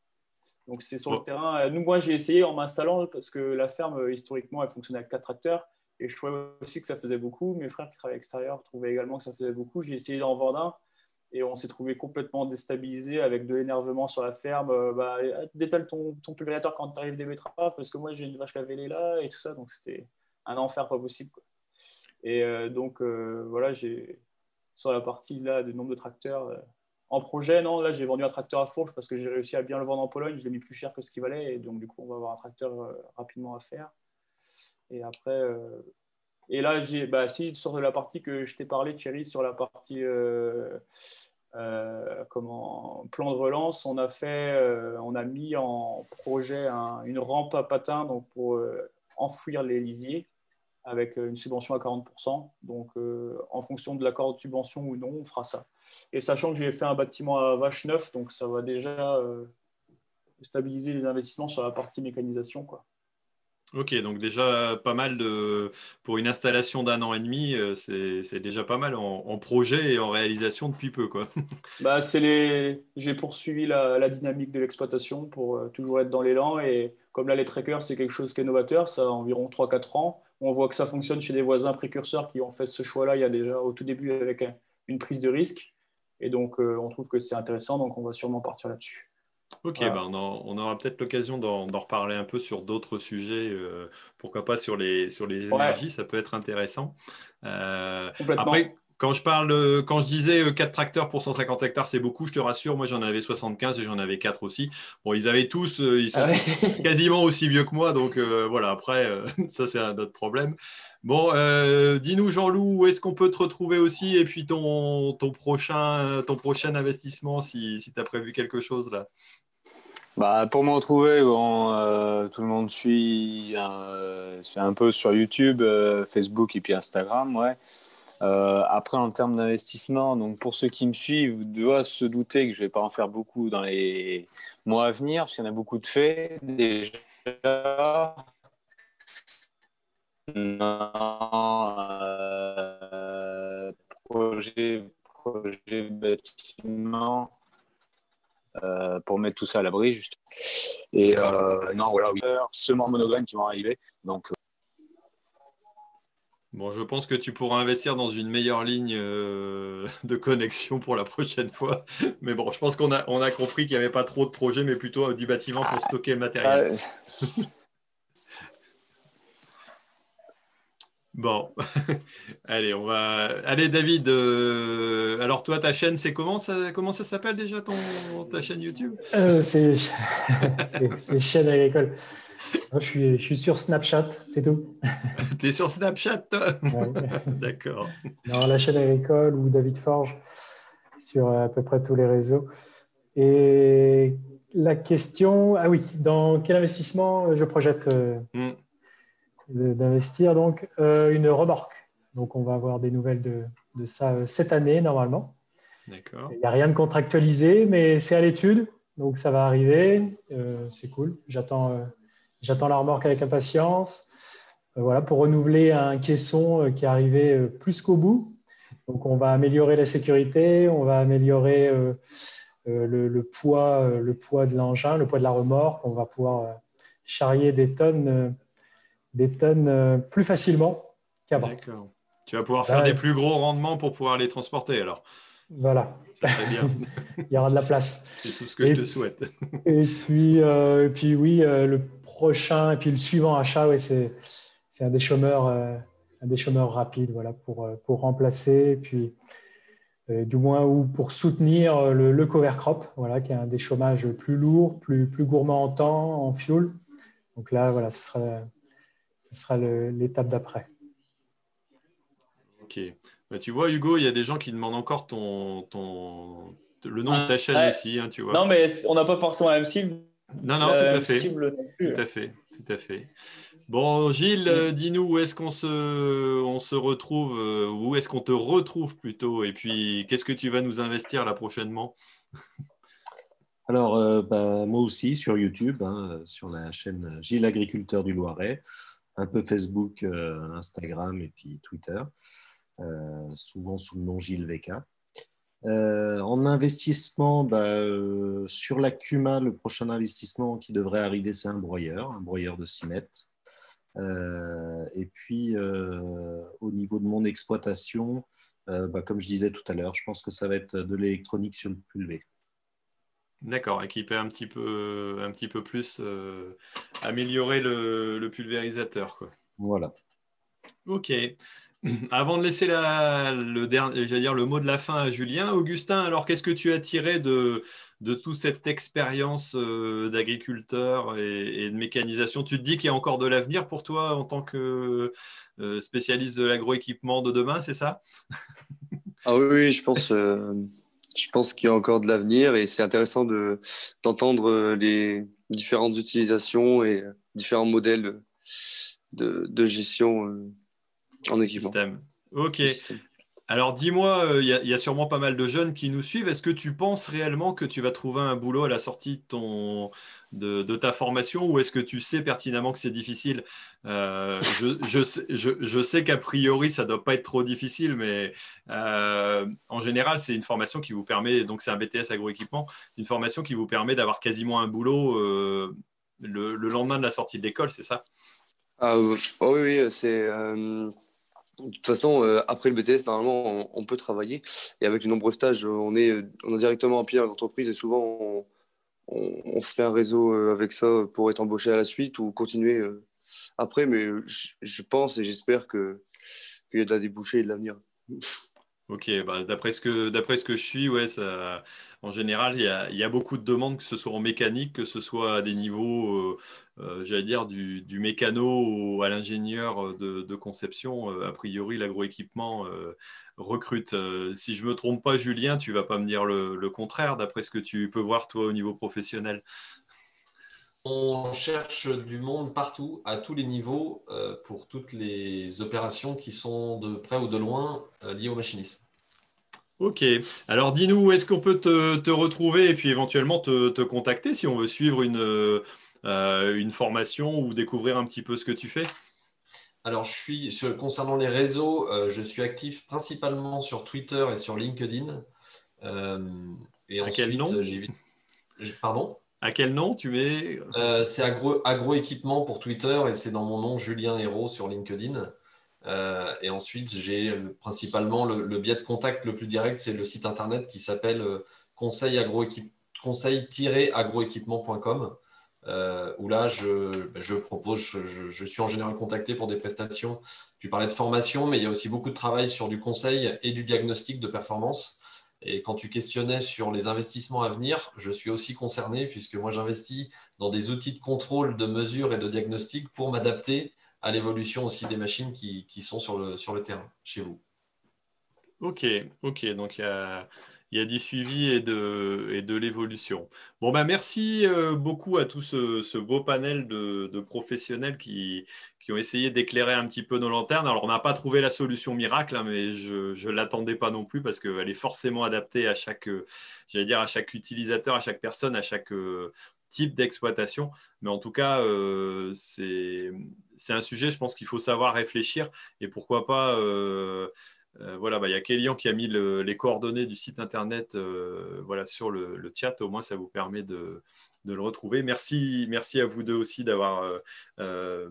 Donc c'est sur le terrain. Nous, moi, j'ai essayé en m'installant, parce que la ferme, historiquement, elle fonctionnait avec quatre tracteurs. Et je trouvais aussi que ça faisait beaucoup. Mes frères qui travaillaient à l'extérieur trouvaient également que ça faisait beaucoup. J'ai essayé d'en vendre un et on s'est trouvé complètement déstabilisé avec de l'énervement sur la ferme. Euh, bah, détale ton, ton pulvérisateur quand tu arrives des betteraves parce que moi j'ai une vache lavée là et tout ça. Donc c'était un enfer pas possible. Et euh, donc euh, voilà, j'ai sur la partie là du nombre de tracteurs. en projet, non, là j'ai vendu un tracteur à fourche parce que j'ai réussi à bien le vendre en Pologne. Je l'ai mis plus cher que ce qu'il valait et donc du coup on va avoir un tracteur rapidement à faire. Et après, euh, et là, j'ai, bah, si, sur la partie que je t'ai parlé, Thierry, sur la partie euh, euh, comment, plan de relance, on a fait, on a mis en projet une rampe à patins donc pour enfouir les lisiers avec une subvention à 40%. Donc, en fonction de l'accord de subvention ou non, on fera ça. Et sachant que j'ai fait un bâtiment à vache neuf, donc ça va déjà stabiliser les investissements sur la partie mécanisation. Quoi. Ok, donc déjà pas mal de pour une installation d'un an et demi, euh, c'est déjà pas mal en, projet et en réalisation depuis peu quoi. Bah, les j'ai poursuivi la, dynamique de l'exploitation pour euh, toujours être dans l'élan et comme là les trackers c'est quelque chose qui est novateur, ça a environ 3-4 ans. On voit que ça fonctionne chez des voisins précurseurs qui ont fait ce choix-là il y a déjà au tout début avec une prise de risque et donc euh, on trouve que c'est intéressant donc on va sûrement partir là-dessus. Ok, ben on, aura peut-être l'occasion d'en reparler un peu sur d'autres sujets, euh, pourquoi pas sur les, sur les énergies, ça peut être intéressant. Euh, après, quand je parle, quand je disais 4 euh, tracteurs pour 150 hectares, c'est beaucoup, je te rassure, moi j'en avais 75 et j'en avais 4 aussi. Bon, ils avaient tous, ils sont ah quasiment aussi vieux que moi, donc voilà, après, ça c'est un autre problème. Bon, dis-nous Jean-Loup, où est-ce qu'on peut te retrouver aussi? Et puis ton, ton, prochain, ton prochain investissement si, si tu as prévu quelque chose là? Bah, pour me retrouver, bon, euh, tout le monde suit, euh, un peu sur YouTube, euh, Facebook et puis Instagram, ouais. Euh, après, en termes d'investissement, donc pour ceux qui me suivent, doivent se douter que je ne vais pas en faire beaucoup dans les mois à venir, parce qu'il y en a beaucoup de faits déjà. Non, euh, projet, bâtiment euh, pour mettre tout ça à l'abri, juste. Et euh, non, voilà, oui, seulement monogrammes qui vont arriver. Donc, Bon, je pense que tu pourras investir dans une meilleure ligne de connexion pour la prochaine fois. Mais bon, je pense qu'on a, on a compris qu'il n'y avait pas trop de projets, mais plutôt du bâtiment pour ah, stocker le matériel. Bon, allez, on va. Allez, David. Euh, alors, toi, ta chaîne, c'est comment ça, comment ça s'appelle déjà ton ta chaîne YouTube? Euh, C'est chaîne agricole. Je, suis, je suis sur Snapchat, c'est tout. tu es sur Snapchat, toi D'accord. Non, la chaîne agricole ou David Forge sur à peu près tous les réseaux. Et la question, ah oui, dans quel investissement je projette euh, hmm d'investir? Donc euh, une remorque. Donc on va avoir des nouvelles de, de ça euh, cette année normalement. D'accord. Il n'y a rien de contractualisé, mais c'est à l'étude, donc ça va arriver. Euh, c'est cool. J'attends, j'attends la remorque avec impatience. voilà pour renouveler un caisson qui est arrivé plus qu'au bout. Donc on va améliorer la sécurité, on va améliorer le, le, poids, le poids de l'engin, le poids de la remorque. On va pouvoir charrier des tonnes des tonnes euh, plus facilement qu'avant. D'accord. Tu vas pouvoir faire des plus gros rendements pour pouvoir les transporter alors. Voilà. Ça bien. Il y aura de la place. C'est tout ce que je te souhaite. et puis, euh, et puis oui, euh, le prochain et puis le suivant achat, ouais, c'est, c'est un des chômeurs, un des chômeurs rapides, voilà, pour, pour remplacer, et puis du moins ou pour soutenir le, le cover crop, voilà, qui est un des chômages plus lourds, plus, plus gourmand en temps, en fuel. Donc là, voilà, ce sera ce sera l'étape d'après. Ok. Bah, tu vois, Hugo, il y a des gens qui demandent encore ton, ton, le nom de ta chaîne aussi. Hein, tu vois. Non, mais on n'a pas forcément la même cible. Non, non, tout à fait. Tout à fait, tout à fait. Bon, Gilles, euh, dis-nous où est-ce qu'on se, on se retrouve, euh, où est-ce qu'on te retrouve plutôt, et puis qu'est-ce que tu vas nous investir là prochainement? Alors, euh, bah, moi aussi sur YouTube, hein, sur la chaîne Gilles Agriculteur du Loiret un peu Facebook, euh, Instagram et puis Twitter, euh, souvent sous le nom Gilles VK. Euh, en investissement, bah, sur la Cuma, le prochain investissement qui devrait arriver, c'est un broyeur, un broyeur de 6 mètres. et puis, au niveau de mon exploitation, bah, comme je disais tout à l'heure, je pense que ça va être de l'électronique sur le pulvé. D'accord, équiper un petit peu, un petit peu plus, euh, améliorer le, pulvérisateur. Quoi. Voilà. Ok. Avant de laisser le, dernier, dire, le mot de la fin à Julien, Augustin, alors qu'est-ce que tu as tiré de, de toute cette expérience euh, d'agriculteur et, de mécanisation? Tu te dis qu'il y a encore de l'avenir pour toi en tant que euh, spécialiste de l'agroéquipement de demain, c'est ça? Ah oui, je pense je pense qu'il y a encore de l'avenir et c'est intéressant d'entendre euh, les différentes utilisations et euh, différents modèles de, de gestion euh, en équipement. Système. Ok. Alors dis-moi, il y, a sûrement pas mal de jeunes qui nous suivent. Est-ce que tu penses réellement que tu vas trouver un boulot à la sortie de ton, de, ta formation ou est-ce que tu sais pertinemment que c'est difficile? Euh, je, sais, qu'a priori, ça ne doit pas être trop difficile, mais euh, en général, c'est une formation qui vous permet, donc c'est un BTS agroéquipement, c'est une formation qui vous permet d'avoir quasiment un boulot euh, le, lendemain de la sortie de l'école, c'est ça? Ah, oh Oui, oui, c'est... De toute façon, après le BTS, normalement, on, peut travailler. Et avec les nombreux stages, on est, on est directement en pied dans l'entreprise et souvent, on, on, fait un réseau euh, avec ça pour être embauché à la suite ou continuer euh, après. Mais je, pense et j'espère qu'il y a de la débouchée et de l'avenir. Ok, bah, d'après ce, que, ce que je suis, ouais, en général, il y, a, beaucoup de demandes, que ce soit en mécanique, que ce soit à des niveaux, euh, j'allais dire, du, du, mécano à l'ingénieur de, conception. a priori, l'agroéquipement recrute. Euh, si je me trompe pas, Julien, tu vas pas me dire le, contraire, d'après ce que tu peux voir toi au niveau professionnel. On cherche du monde partout, à tous les niveaux, euh, pour toutes les opérations qui sont de près ou de loin euh, liées au machinisme. Ok. Alors dis-nous où est-ce qu'on peut te, retrouver et puis éventuellement te, contacter si on veut suivre une, euh, une formation ou découvrir un petit peu ce que tu fais? Alors, je suis concernant les réseaux, je suis actif principalement sur Twitter et sur LinkedIn. et à quel nom? Pardon? À quel nom tu mets euh, C'est agro, agroéquipement pour Twitter et c'est dans mon nom Julien Hérault sur LinkedIn. Euh, et ensuite, j'ai principalement le, biais de contact le plus direct, c'est le site internet qui s'appelle euh, conseil-agroéquipement.com. où là, je, je propose, je, suis en général contacté pour des prestations. Tu parlais de formation, mais il y a aussi beaucoup de travail sur du conseil et du diagnostic de performance. Et quand tu questionnais sur les investissements à venir, je suis aussi concerné puisque moi j'investis dans des outils de contrôle, de mesure et de diagnostic pour m'adapter à l'évolution aussi des machines qui, sont sur le, sur le terrain chez vous. Ok, ok. Donc il y a, y a du suivi et de, et de l'évolution. Bon, ben merci euh, beaucoup à tout ce, beau panel de, professionnels qui, qui, ont essayé d'éclairer un petit peu nos lanternes. Alors, on n'a pas trouvé la solution miracle, hein, mais je ne l'attendais pas non plus parce qu'elle est forcément adaptée à chaque, j'allais dire, à chaque utilisateur, à chaque personne, à chaque euh, type d'exploitation. Mais en tout cas, euh, c'est un sujet, je pense qu'il faut savoir réfléchir et pourquoi pas euh, voilà, bah, il y a Kélian qui a mis les coordonnées du site internet euh, voilà, sur le, chat. Au moins, ça vous permet de, le retrouver. Merci, merci à vous deux aussi d'avoir euh,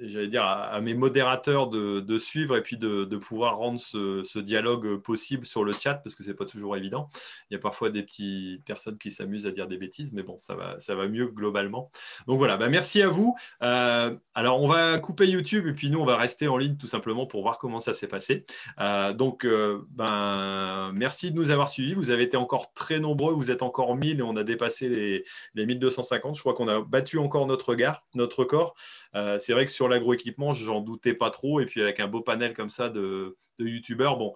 j'allais dire, à, mes modérateurs de, suivre et puis de, pouvoir rendre ce, dialogue possible sur le chat parce que ce n'est pas toujours évident. Il y a parfois des petites personnes qui s'amusent à dire des bêtises, mais bon, ça va, ça va mieux globalement. Donc voilà, bah, merci à vous. Euh, alors, on va couper YouTube et puis nous, on va rester en ligne tout simplement pour voir comment ça s'est passé. Euh, donc, euh, ben, merci de nous avoir suivis. Vous avez été encore très nombreux, vous êtes encore 1000 et on a dépassé les, les 1250. Je crois qu'on a battu encore notre, gars, notre corps. C'est vrai que sur l'agroéquipement, j'en doutais pas trop. Et puis avec un beau panel comme ça de, youtubeurs, bon,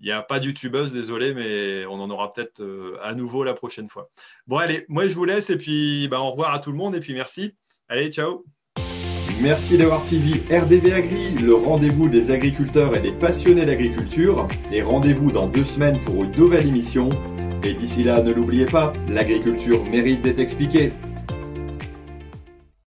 il n'y a pas de youtubeuse, désolé, mais on en aura peut-être euh, à nouveau la prochaine fois. Bon, allez, moi je vous laisse et puis bah, au revoir à tout le monde et puis merci. Allez, ciao. Merci d'avoir suivi RDV Agri, le rendez-vous des agriculteurs et des passionnés d'agriculture. Et rendez-vous dans deux semaines pour une nouvelle émission. Et d'ici là, ne l'oubliez pas, l'agriculture mérite d'être expliquée.